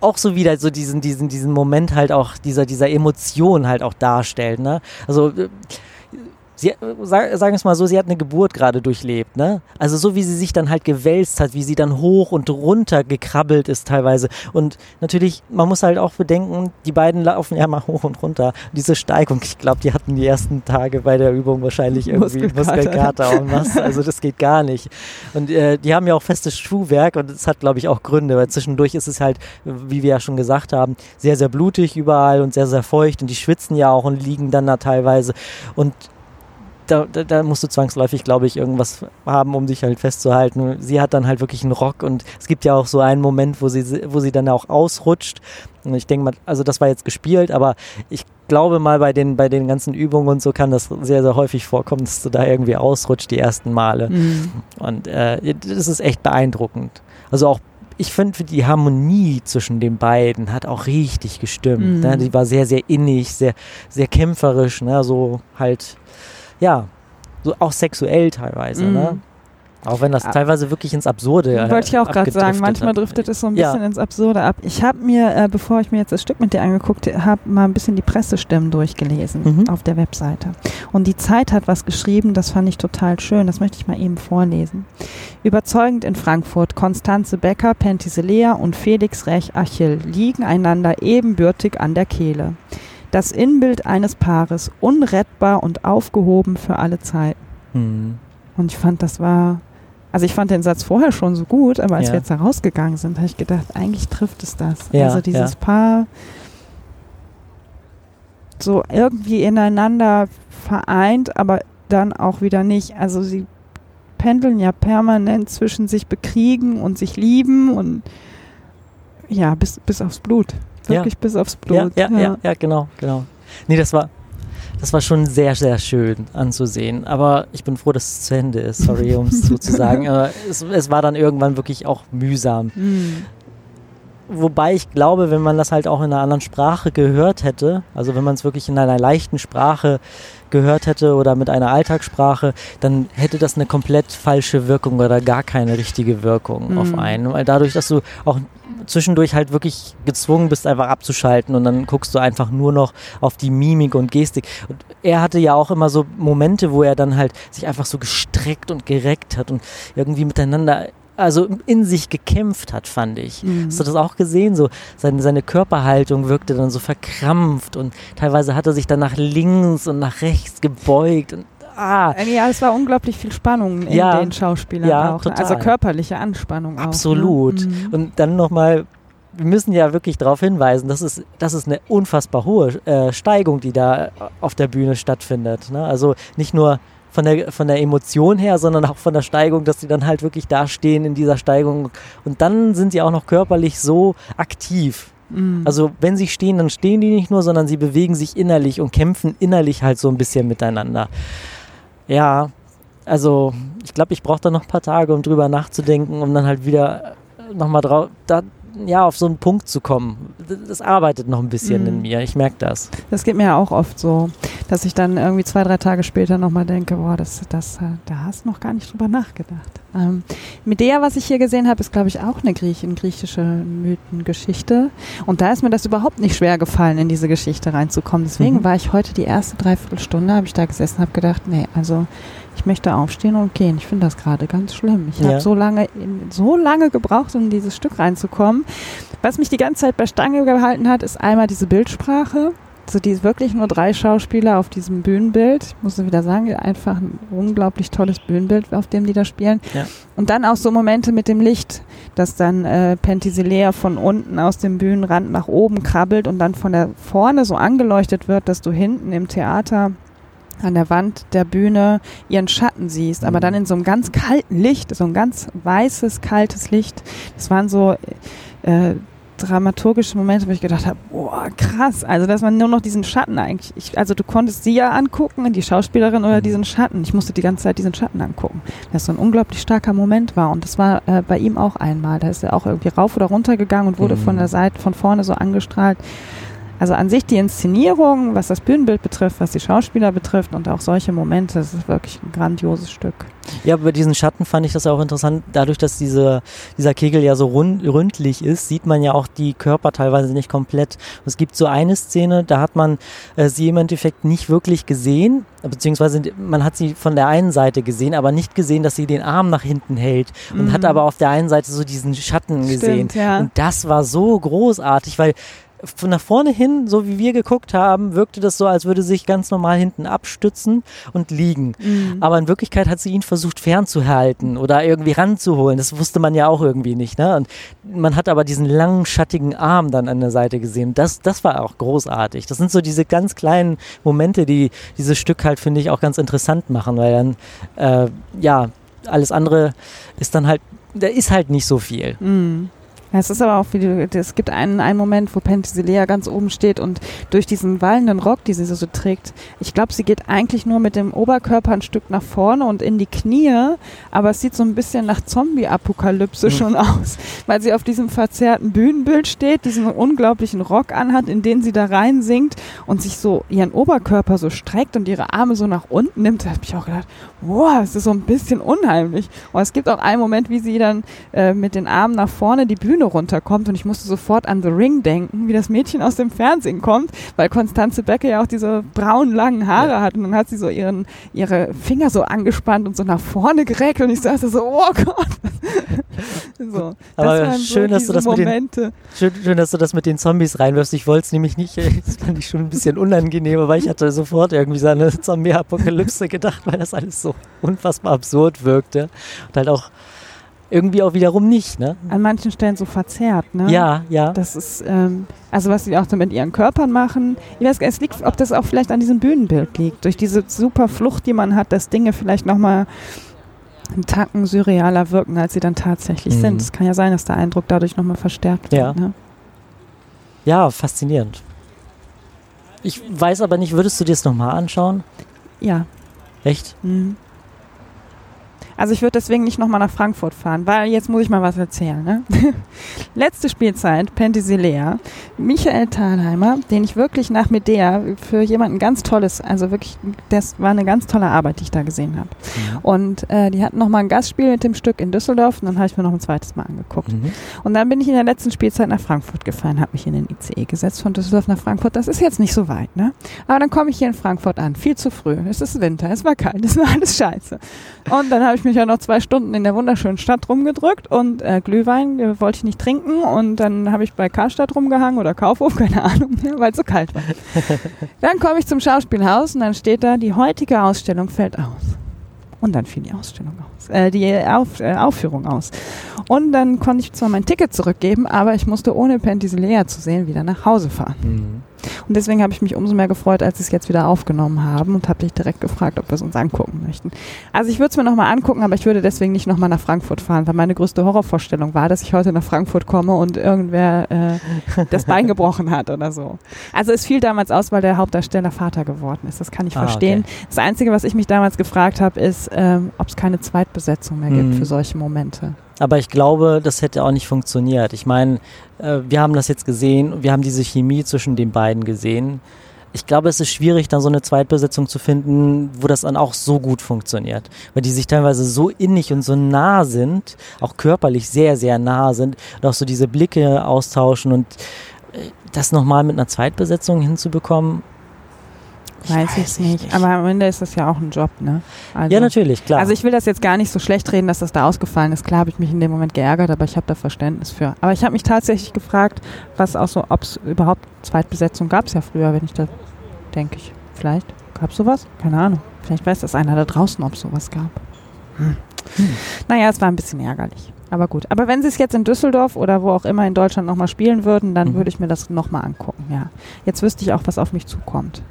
auch so wieder so diesen, diesen, diesen Moment halt auch dieser, dieser Emotion halt auch darstellt, ne? Also äh, sie, sag, sagen wir es mal so, sie hat eine Geburt gerade durchlebt, ne? Also so wie sie sich dann halt gewälzt hat, wie sie dann hoch und runter gekrabbelt ist teilweise. Und natürlich, man muss halt auch bedenken, die beiden laufen ja mal hoch und runter. Diese Steigung, ich glaube, die hatten die ersten Tage bei der Übung wahrscheinlich irgendwie Muskelkater und was. Also das geht gar nicht. Und äh, die haben ja auch festes Schuhwerk und das hat, glaube ich, auch Gründe, weil zwischendurch ist es halt, wie wir ja schon gesagt haben, sehr, sehr blutig überall und sehr, sehr feucht und die schwitzen ja auch und liegen dann da teilweise. Und da, da, da, musst du zwangsläufig, glaube ich, irgendwas haben, um dich halt festzuhalten. Sie hat dann halt wirklich einen Rock und es gibt ja auch so einen Moment, wo sie, wo sie dann auch ausrutscht. Und ich denke mal, also das war jetzt gespielt, aber ich glaube mal, bei den, bei den ganzen Übungen und so kann das sehr, sehr häufig vorkommen, dass du da irgendwie ausrutscht die ersten Male. Mhm. Und äh, das ist echt beeindruckend. Also auch ich finde, die Harmonie zwischen den beiden hat auch richtig gestimmt. Mhm. Ne? Die war sehr, sehr innig, sehr, sehr kämpferisch, ne? so halt, ja, so auch sexuell teilweise. Mhm. Ne? Auch wenn das Ah. teilweise wirklich ins Absurde äh, Wollte ich auch gerade sagen, manchmal hat. driftet es so ein Ja. bisschen ins Absurde ab. Ich habe mir, äh, bevor ich mir jetzt das Stück mit dir angeguckt habe, mal ein bisschen die Pressestimmen durchgelesen Mhm. auf der Webseite. Und die Zeit hat was geschrieben, das fand ich total schön. Das möchte ich mal eben vorlesen. Überzeugend in Frankfurt, Konstanze Becker, Penthesilea und Felix Rech Achill liegen einander ebenbürtig an der Kehle. Das Inbild eines Paares, unrettbar und aufgehoben für alle Zeiten. Hm. Und ich fand, das war. Also ich fand den Satz vorher schon so gut, aber als Ja. wir jetzt da rausgegangen sind, habe ich gedacht, eigentlich trifft es das. Ja, also dieses ja. Paar so irgendwie ineinander vereint, aber dann auch wieder nicht. Also sie pendeln ja permanent zwischen sich bekriegen und sich lieben und ja, bis, bis aufs Blut. Ja. Wirklich bis aufs Ja, Blut. ja, ja, ja, genau, genau. Nee, das war, das war schon sehr, sehr schön anzusehen. Aber ich bin froh, dass es zu Ende ist. Sorry, um es so zu sagen. Aber es, es war dann irgendwann wirklich auch mühsam. Hm. Wobei ich glaube, wenn man das halt auch in einer anderen Sprache gehört hätte, also wenn man es wirklich in einer leichten Sprache gehört hätte oder mit einer Alltagssprache, dann hätte das eine komplett falsche Wirkung oder gar keine richtige Wirkung Mhm. auf einen. Weil dadurch, dass du auch zwischendurch halt wirklich gezwungen bist, einfach abzuschalten und dann guckst du einfach nur noch auf die Mimik und Gestik. Und er hatte ja auch immer so Momente, wo er dann halt sich einfach so gestreckt und gereckt hat und irgendwie miteinander, also in sich gekämpft hat, fand ich. Mhm. Hast du das auch gesehen? So seine, seine Körperhaltung wirkte dann so verkrampft und teilweise hat er sich dann nach links und nach rechts gebeugt und ah, Äh, Ja, es war unglaublich viel Spannung in Ja. den Schauspielern Ja, auch. ne? total. Also körperliche Anspannung auch. absolut. Ne? Mhm. Und dann nochmal, wir müssen ja wirklich darauf hinweisen, das ist, das ist eine unfassbar hohe äh, Steigung, die da auf der Bühne stattfindet. Ne? Also nicht nur von der, von der Emotion her, sondern auch von der Steigung, dass sie dann halt wirklich da stehen in dieser Steigung. Und dann sind sie auch noch körperlich so aktiv. Mhm. Also wenn sie stehen, dann stehen die nicht nur, sondern sie bewegen sich innerlich und kämpfen innerlich halt so ein bisschen miteinander. Ja, also ich glaube, ich brauche da noch ein paar Tage, um drüber nachzudenken, um dann halt wieder nochmal drauf, da, ja, auf so einen Punkt zu kommen. Das, arbeitet noch ein bisschen Mhm. in mir, ich merke das. Das geht mir ja auch oft so, dass ich dann irgendwie zwei, drei Tage später nochmal denke, boah, das, das, äh, da hast du noch gar nicht drüber nachgedacht. Ähm, Medea, was ich hier gesehen habe, ist, glaube ich, auch eine Griechin, griechische Mythengeschichte. Und da ist mir das überhaupt nicht schwer gefallen, in diese Geschichte reinzukommen. Deswegen Mhm. war ich heute die erste Dreiviertelstunde, habe ich da gesessen, habe gedacht, nee, also ich möchte aufstehen und gehen. Ich finde das gerade ganz schlimm. Ich Ja. habe so lange, in- so lange gebraucht, um in dieses Stück reinzukommen. Was mich die ganze Zeit bei Stange gehalten hat, ist einmal diese Bildsprache. Also die wirklich nur drei Schauspieler auf diesem Bühnenbild. Ich muss wieder sagen, einfach ein unglaublich tolles Bühnenbild, auf dem die da spielen. Ja. Und dann auch so Momente mit dem Licht, dass dann äh, Penthesilea von unten aus dem Bühnenrand nach oben krabbelt und dann von der vorne so angeleuchtet wird, dass du hinten im Theater an der Wand der Bühne ihren Schatten siehst, aber dann in so einem ganz kalten Licht, so ein ganz weißes, kaltes Licht. Das waren so äh, dramaturgische Momente, wo ich gedacht habe, boah, krass, also dass man nur noch diesen Schatten eigentlich, ich, also du konntest sie ja angucken, die Schauspielerin oder Mhm. diesen Schatten. Ich musste die ganze Zeit diesen Schatten angucken, das so ein unglaublich starker Moment war und das war äh, bei ihm auch einmal. Da ist er auch irgendwie rauf oder runter gegangen und wurde Mhm. von der Seite, von vorne so angestrahlt. Also an sich die Inszenierung, was das Bühnenbild betrifft, was die Schauspieler betrifft und auch solche Momente, das ist wirklich ein grandioses Stück. Ja, bei diesen Schatten fand ich das auch interessant. Dadurch, dass diese, dieser Kegel ja so rund, ründlich ist, sieht man ja auch die Körper teilweise nicht komplett. Es gibt so eine Szene, da hat man äh, sie im Endeffekt nicht wirklich gesehen, beziehungsweise man hat sie von der einen Seite gesehen, aber nicht gesehen, dass sie den Arm nach hinten hält und Mhm. hat aber auf der einen Seite so diesen Schatten gesehen. Stimmt, ja. Und das war so großartig, weil nach vorne hin, so wie wir geguckt haben, wirkte das so, als würde sie sich ganz normal hinten abstützen und liegen. Mhm. Aber in Wirklichkeit hat sie ihn versucht fernzuhalten oder irgendwie ranzuholen. Das wusste man ja auch irgendwie nicht. Ne? Und man hat aber diesen langen, schattigen Arm dann an der Seite gesehen. Das, das war auch großartig. Das sind so diese ganz kleinen Momente, die dieses Stück halt, finde ich, auch ganz interessant machen, weil dann, äh, ja, alles andere ist dann halt, da ist halt nicht so viel. Mhm. Ja, es ist aber auch, wie es gibt einen, einen Moment, wo Penthesilea ganz oben steht und durch diesen wallenden Rock, die sie so, so trägt, ich glaube, sie geht eigentlich nur mit dem Oberkörper ein Stück nach vorne und in die Knie, aber es sieht so ein bisschen nach Zombie-Apokalypse mhm. schon aus, weil sie auf diesem verzerrten Bühnenbild steht, diesen unglaublichen Rock anhat, in den sie da rein singt und sich so ihren Oberkörper so streckt und ihre Arme so nach unten nimmt. Da habe ich auch gedacht, wow, es ist so ein bisschen unheimlich. Und es gibt auch einen Moment, wie sie dann äh, mit den Armen nach vorne die Bühne Bühne runterkommt und ich musste sofort an The Ring denken, wie das Mädchen aus dem Fernsehen kommt, weil Konstanze Becker ja auch diese braunen langen Haare ja. hat und dann hat sie so ihren, ihre Finger so angespannt und so nach vorne gereckt und ich dachte so, oh Gott. so, Aber schön, so dass du das mit den, schön, schön, dass du das mit den Zombies reinwirfst. Ich wollte es nämlich nicht, das fand ich schon ein bisschen unangenehm, aber ich hatte sofort irgendwie so eine Zombie-Apokalypse gedacht, weil das alles so unfassbar absurd wirkte und halt auch irgendwie auch wiederum nicht, ne? An manchen Stellen so verzerrt, ne? Ja, ja. Das ist, ähm, also was sie auch so mit ihren Körpern machen. Ich weiß gar nicht, es liegt, ob das auch vielleicht an diesem Bühnenbild liegt. Durch diese super Flucht, die man hat, dass Dinge vielleicht nochmal einen Tacken surrealer wirken, als sie dann tatsächlich mhm. sind. Es kann ja sein, dass der Eindruck dadurch nochmal verstärkt ja. wird. Ne? Ja, faszinierend. Ich weiß aber nicht, würdest du dir das nochmal anschauen? Ja. Echt? Mhm. Also ich würde deswegen nicht nochmal nach Frankfurt fahren, weil jetzt muss ich mal was erzählen. Ne? Letzte Spielzeit, Penthesilea, Michael Thalheimer, den ich wirklich nach Medea für jemanden ganz tolles, also wirklich, das war eine ganz tolle Arbeit, die ich da gesehen habe. Mhm. Und äh, die hatten nochmal ein Gastspiel mit dem Stück in Düsseldorf und dann habe ich mir noch ein zweites Mal angeguckt. Mhm. Und dann bin ich in der letzten Spielzeit nach Frankfurt gefahren, habe mich in den ICE gesetzt von Düsseldorf nach Frankfurt. Das ist jetzt nicht so weit, ne? Aber dann komme ich hier in Frankfurt an, viel zu früh. Es ist Winter, es war kalt, es war alles scheiße. Und dann habe ich mich ja noch zwei Stunden in der wunderschönen Stadt rumgedrückt und äh, Glühwein äh, wollte ich nicht trinken und dann habe ich bei Karstadt rumgehangen oder Kaufhof, keine Ahnung, weil es so kalt war. dann komme ich zum Schauspielhaus und dann steht da, die heutige Ausstellung fällt aus. Und dann fiel die Ausstellung aus, äh, die Auf, äh, Aufführung aus. Und dann konnte ich zwar mein Ticket zurückgeben, aber ich musste ohne Penthesilea zu sehen wieder nach Hause fahren. Mhm. Und deswegen habe ich mich umso mehr gefreut, als sie es jetzt wieder aufgenommen haben und habe dich direkt gefragt, ob wir es uns angucken möchten. Also ich würde es mir nochmal angucken, aber ich würde deswegen nicht nochmal nach Frankfurt fahren, weil meine größte Horrorvorstellung war, dass ich heute nach Frankfurt komme und irgendwer äh, das Bein gebrochen hat oder so. Also es fiel damals aus, weil der Hauptdarsteller Vater geworden ist. Das kann ich ah, verstehen. Okay. Das Einzige, was ich mich damals gefragt habe, ist, ähm, ob es keine Zweitbesetzung mehr gibt mhm. für solche Momente. Aber ich glaube, das hätte auch nicht funktioniert. Ich meine, äh, wir haben das jetzt gesehen, wir haben diese Chemie zwischen den beiden gesehen. Ich glaube, es ist schwierig, dann so eine Zweitbesetzung zu finden, wo das dann auch so gut funktioniert. Weil die sich teilweise so innig und so nah sind, auch körperlich sehr, sehr nah sind und auch so diese Blicke austauschen und äh, das nochmal mit einer Zweitbesetzung hinzubekommen, Weiß ich nicht. nicht. Aber am Ende ist das ja auch ein Job, ne? Also, ja, natürlich, klar. Also ich will das jetzt gar nicht so schlecht reden, dass das da ausgefallen ist. Klar habe ich mich in dem Moment geärgert, aber ich habe da Verständnis für. Aber ich habe mich tatsächlich gefragt, was auch so, ob es überhaupt Zweitbesetzung gab es ja früher, wenn ich da denke ich. Vielleicht gab es sowas? Keine Ahnung. Vielleicht weiß das einer da draußen, ob es sowas gab. Hm. Hm. Naja, es war ein bisschen ärgerlich. Aber gut. Aber wenn sie es jetzt in Düsseldorf oder wo auch immer in Deutschland nochmal spielen würden, dann mhm. würde ich mir das nochmal angucken, ja. Jetzt wüsste ich auch, was auf mich zukommt.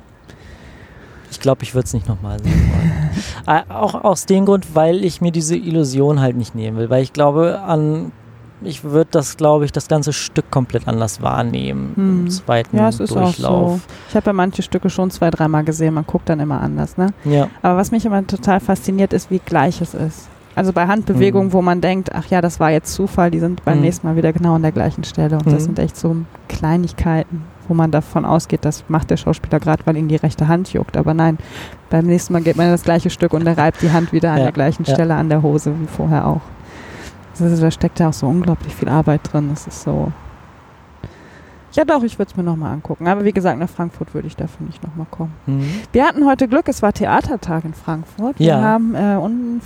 Ich glaube, ich würde es nicht nochmal sehen wollen. äh, auch aus dem Grund, weil ich mir diese Illusion halt nicht nehmen will. Weil ich glaube, an ich würde das, glaube ich, das ganze Stück komplett anders wahrnehmen hm. im zweiten ja, es ist Durchlauf. Auch so. Ich habe ja manche Stücke schon zwei, dreimal gesehen, man guckt dann immer anders, ne? Ja. Aber was mich immer total fasziniert, ist, wie gleich es ist. Also bei Handbewegungen, mhm. wo man denkt, ach ja, das war jetzt Zufall, die sind beim mhm. nächsten Mal wieder genau an der gleichen Stelle. Und mhm. das sind echt so Kleinigkeiten wo man davon ausgeht, das macht der Schauspieler gerade, weil ihn die rechte Hand juckt. Aber nein, beim nächsten Mal geht man das gleiche Stück und er reibt die Hand wieder an ja, der gleichen ja. Stelle an der Hose wie vorher auch. Also da steckt ja auch so unglaublich viel Arbeit drin. Das ist so, ja, doch, ich würde es mir nochmal angucken. Aber wie gesagt, nach Frankfurt würde ich dafür nicht nochmal kommen. Mhm. Wir hatten heute Glück, es war Theatertag in Frankfurt. Wir ja. haben äh,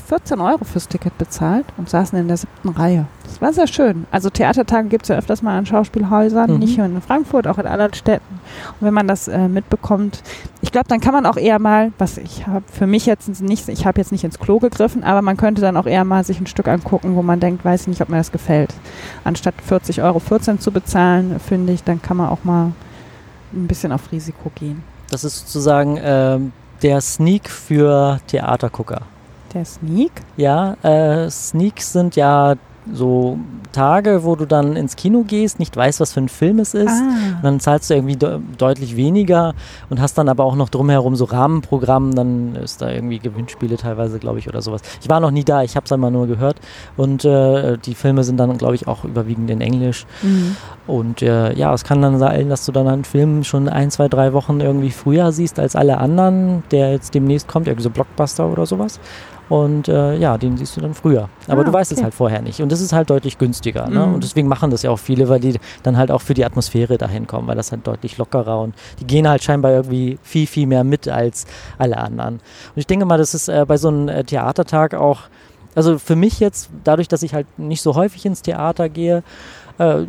14 Euro fürs Ticket bezahlt und saßen in der siebten Reihe. Das war sehr schön. Also Theatertage gibt es ja öfters mal an Schauspielhäusern, mhm. nicht nur in Frankfurt, auch in anderen Städten. Und wenn man das äh, mitbekommt, ich glaube, dann kann man auch eher mal, was ich habe für mich jetzt nicht, ich habe jetzt nicht ins Klo gegriffen, aber man könnte dann auch eher mal sich ein Stück angucken, wo man denkt, weiß ich nicht, ob mir das gefällt. Anstatt 40 Euro 14 zu bezahlen, finde ich, dann dann kann man auch mal ein bisschen auf Risiko gehen. Das ist sozusagen äh, der Sneak für Theatergucker. Der Sneak? Ja, äh, Sneaks sind ja so Tage, wo du dann ins Kino gehst, nicht weißt, was für ein Film es ist. Ah. Und dann zahlst du irgendwie de deutlich weniger und hast dann aber auch noch drumherum so Rahmenprogramm. Dann ist da irgendwie Gewinnspiele teilweise, glaube ich, oder sowas. Ich war noch nie da, ich habe es einmal nur gehört. Und äh, die Filme sind dann, glaube ich, auch überwiegend in Englisch. Mhm. Und äh, ja, es kann dann sein, dass du dann einen Film schon ein, zwei, drei Wochen irgendwie früher siehst als alle anderen, der jetzt demnächst kommt, irgendwie so Blockbuster oder sowas. Und äh, ja, den siehst du dann früher. Aber Ah, du weißt es okay. halt vorher nicht. Und das ist halt deutlich günstiger. Ne? Mhm. Und deswegen machen das ja auch viele, weil die dann halt auch für die Atmosphäre dahin kommen, weil das halt deutlich lockerer und die gehen halt scheinbar irgendwie viel, viel mehr mit als alle anderen. Und ich denke mal, das ist äh, bei so einem äh, Theatertag auch, also für mich jetzt, dadurch, dass ich halt nicht so häufig ins Theater gehe, äh,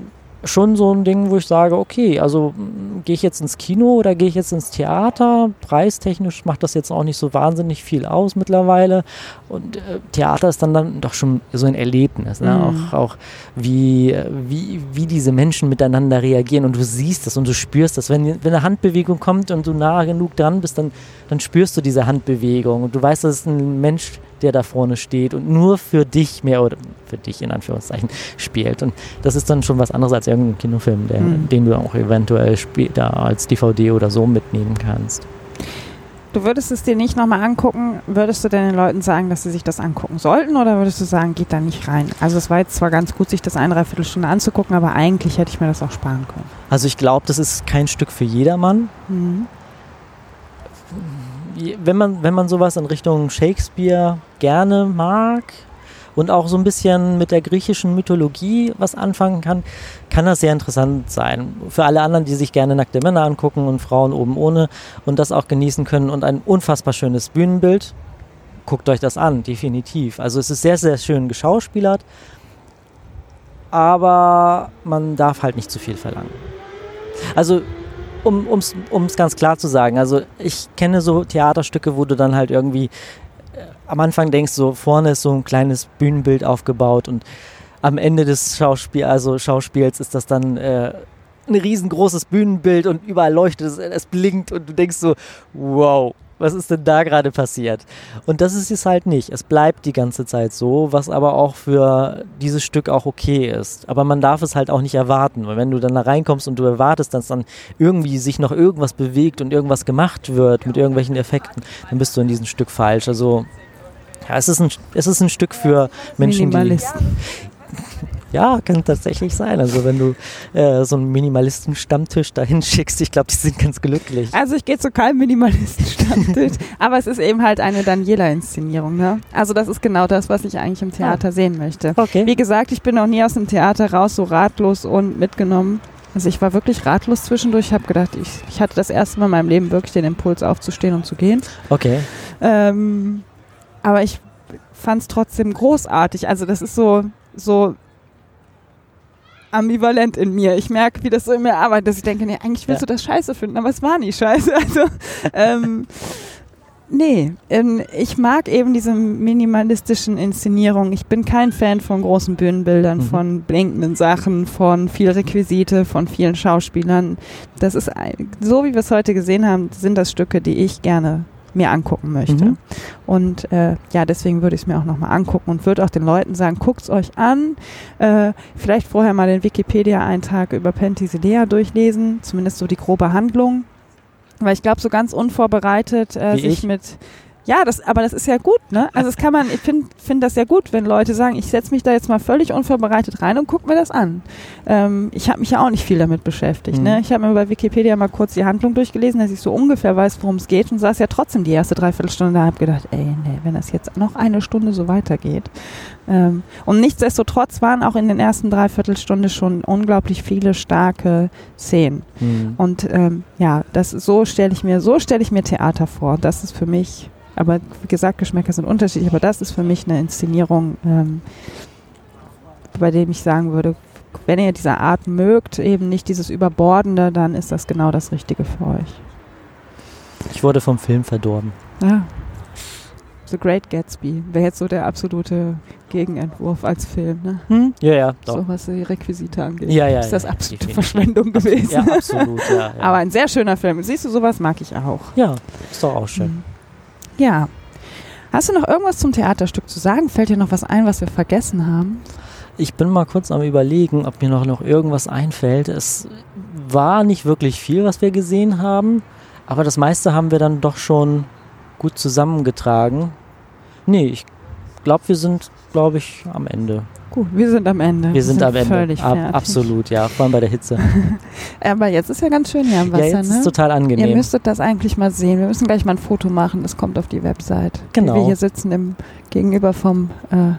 schon so ein Ding, wo ich sage, okay, also gehe ich jetzt ins Kino oder gehe ich jetzt ins Theater? Preistechnisch macht das jetzt auch nicht so wahnsinnig viel aus mittlerweile. Und äh, Theater ist dann, dann doch schon so ein Erlebnis. Ne? Mhm. Auch, auch wie, wie, wie diese Menschen miteinander reagieren und du siehst das und du spürst das. Wenn, wenn eine Handbewegung kommt und du nah genug dran bist, dann, dann spürst du diese Handbewegung und du weißt, das ist ein Mensch, der da vorne steht und nur für dich mehr oder für dich in Anführungszeichen spielt. Und das ist dann schon was anderes als irgendein Kinofilm, der, Mhm. den du auch eventuell später als DVD oder so mitnehmen kannst. Du würdest es dir nicht nochmal angucken, würdest du denn den Leuten sagen, dass sie sich das angucken sollten oder würdest du sagen, geht da nicht rein? Also es war jetzt zwar ganz gut, sich das eine, dreiviertel Stunde anzugucken, aber eigentlich hätte ich mir das auch sparen können. Also ich glaube, das ist kein Stück für jedermann. Mhm. wenn man, wenn man sowas in Richtung Shakespeare gerne mag und auch so ein bisschen mit der griechischen Mythologie was anfangen kann, kann das sehr interessant sein. Für alle anderen, die sich gerne nackte Männer angucken und Frauen oben ohne und das auch genießen können und ein unfassbar schönes Bühnenbild, guckt euch das an, definitiv. Also es ist sehr, sehr schön geschauspielert, aber man darf halt nicht zu viel verlangen. Also um es ganz klar zu sagen, also ich kenne so Theaterstücke, wo du dann halt irgendwie am Anfang denkst, so vorne ist so ein kleines Bühnenbild aufgebaut und am Ende des Schauspiel, also Schauspiels ist das dann äh, ein riesengroßes Bühnenbild und überall leuchtet es, es blinkt und du denkst so, wow, was ist denn da gerade passiert? Und das ist es halt nicht. Es bleibt die ganze Zeit so, was aber auch für dieses Stück auch okay ist. Aber man darf es halt auch nicht erwarten, weil wenn du dann da reinkommst und du erwartest, dass dann irgendwie sich noch irgendwas bewegt und irgendwas gemacht wird mit irgendwelchen Effekten, dann bist du in diesem Stück falsch. Also ja, es ist ein, es ist ein Stück für Menschen, die Minimalisten. ja, kann tatsächlich sein. Also wenn du äh, so einen Minimalisten-Stammtisch dahin schickst, ich glaube, die sind ganz glücklich. Also ich gehe zu keinem Minimalisten-Stammtisch, aber es ist eben halt eine Daniela-Inszenierung. Ne? Also das ist genau das, was ich eigentlich im Theater sehen möchte. Okay. Wie gesagt, ich bin noch nie aus dem Theater raus, so ratlos und mitgenommen. Also ich war wirklich ratlos zwischendurch. Ich habe gedacht, ich, ich hatte das erste Mal in meinem Leben wirklich den Impuls aufzustehen und zu gehen. Okay. Ähm, aber ich fand es trotzdem großartig. Also das ist so, so ambivalent in mir. Ich merke, wie das so in mir arbeitet, dass ich denke, nee, eigentlich willst Ja. du das scheiße finden, aber es war nicht scheiße. Also, ähm, nee, ähm, ich mag eben diese minimalistischen Inszenierungen. Ich bin kein Fan von großen Bühnenbildern, Mhm. von blinkenden Sachen, von viel Requisite, von vielen Schauspielern. Das ist, so wie wir es heute gesehen haben, sind das Stücke, die ich gerne mir angucken möchte. Mhm. Und äh, ja, deswegen würde ich es mir auch nochmal angucken und würde auch den Leuten sagen, guckt es euch an. Äh, vielleicht vorher mal den Wikipedia-Eintrag über Penthesilea durchlesen, zumindest so die grobe Handlung. Weil ich glaube, so ganz unvorbereitet äh, Wie sich ich? mit ja, das, aber das ist ja gut, ne? Also das kann man, ich finde find das ja gut, wenn Leute sagen, ich setze mich da jetzt mal völlig unvorbereitet rein und guck mir das an. Ähm, ich habe mich ja auch nicht viel damit beschäftigt, Mhm. ne? Ich habe mir bei Wikipedia mal kurz die Handlung durchgelesen, dass ich so ungefähr weiß, worum es geht und saß ja trotzdem die erste Dreiviertelstunde da und habe gedacht, ey, nee, wenn das jetzt noch eine Stunde so weitergeht. Ähm, und nichtsdestotrotz waren auch in den ersten Dreiviertelstunde schon unglaublich viele starke Szenen. Hm. Und ähm, ja, das so stelle ich mir, so stelle ich mir Theater vor. Das ist für mich, aber wie gesagt, Geschmäcker sind unterschiedlich, aber das ist für mich eine Inszenierung, ähm, bei dem ich sagen würde, wenn ihr diese Art mögt, eben nicht dieses Überbordende, dann ist das genau das Richtige für euch. Ich wurde vom Film verdorben. Ja. The Great Gatsby wäre jetzt so der absolute Gegenentwurf als Film, ne? Hm? Ja, ja, doch. So was die Requisite angeht. Ja, ja, ist das ja, absolute definitiv. Verschwendung gewesen. Ja, absolut, ja. ja. Aber ein sehr schöner Film. Siehst du, sowas mag ich auch. ja, ist doch auch schön. Mhm. Ja. Hast du noch irgendwas zum Theaterstück zu sagen? Fällt dir noch was ein, was wir vergessen haben? ich bin mal kurz am überlegen, ob mir noch, noch irgendwas einfällt. Es war nicht wirklich viel, was wir gesehen haben, aber das meiste haben wir dann doch schon gut zusammengetragen. Nee, ich glaube, wir sind, glaube ich, am Ende. Gut, wir sind am Ende. Wir sind, am Ende. Völlig Ab, fertig. absolut, ja, vor allem bei der Hitze. Aber jetzt ist ja ganz schön hier am Wasser, ja, jetzt ne? ist total Ihr angenehm. müsstet das eigentlich mal sehen. Wir müssen gleich mal ein Foto machen. Das kommt auf die Website. Genau. Wie wir hier sitzen im Gegenüber vom äh,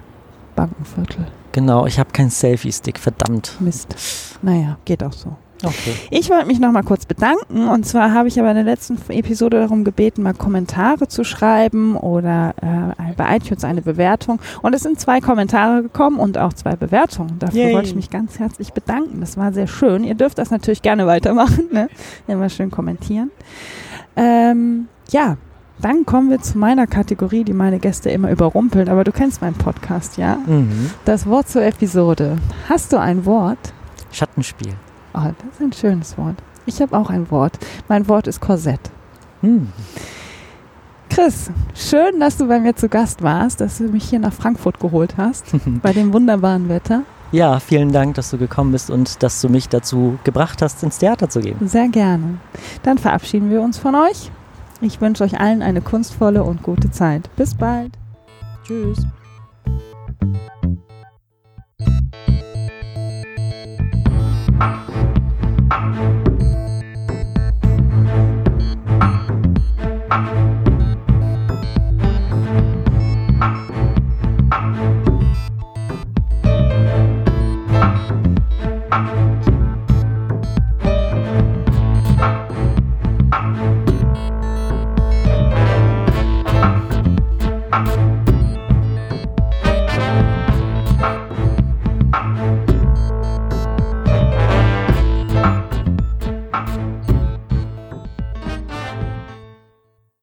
Bankenviertel. Genau, ich habe keinen Selfie-Stick, verdammt. Mist. Naja, geht auch so. Okay. Ich wollte mich noch mal kurz bedanken. Und zwar habe ich aber in der letzten Episode darum gebeten, mal Kommentare zu schreiben oder äh, bei iTunes eine Bewertung. Und es sind zwei Kommentare gekommen und auch zwei Bewertungen. Dafür Yay. wollte ich mich ganz herzlich bedanken. Das war sehr schön. Ihr dürft das natürlich gerne weitermachen. Ne? Immer schön kommentieren. Ähm, ja, dann kommen wir zu meiner Kategorie, die meine Gäste immer überrumpeln. Aber du kennst meinen Podcast, ja? Mhm. Das Wort zur Episode. Hast du ein Wort? Schattenspiel. Oh, das ist ein schönes Wort. Ich habe auch ein Wort. Mein Wort ist Korsett. Hm. Chris, schön, dass du bei mir zu Gast warst, dass du mich hier nach Frankfurt geholt hast, bei dem wunderbaren Wetter. Ja, vielen Dank, dass du gekommen bist und dass du mich dazu gebracht hast, ins Theater zu gehen. Sehr gerne. Dann verabschieden wir uns von euch. Ich wünsche euch allen eine kunstvolle und gute Zeit. Bis bald. Tschüss.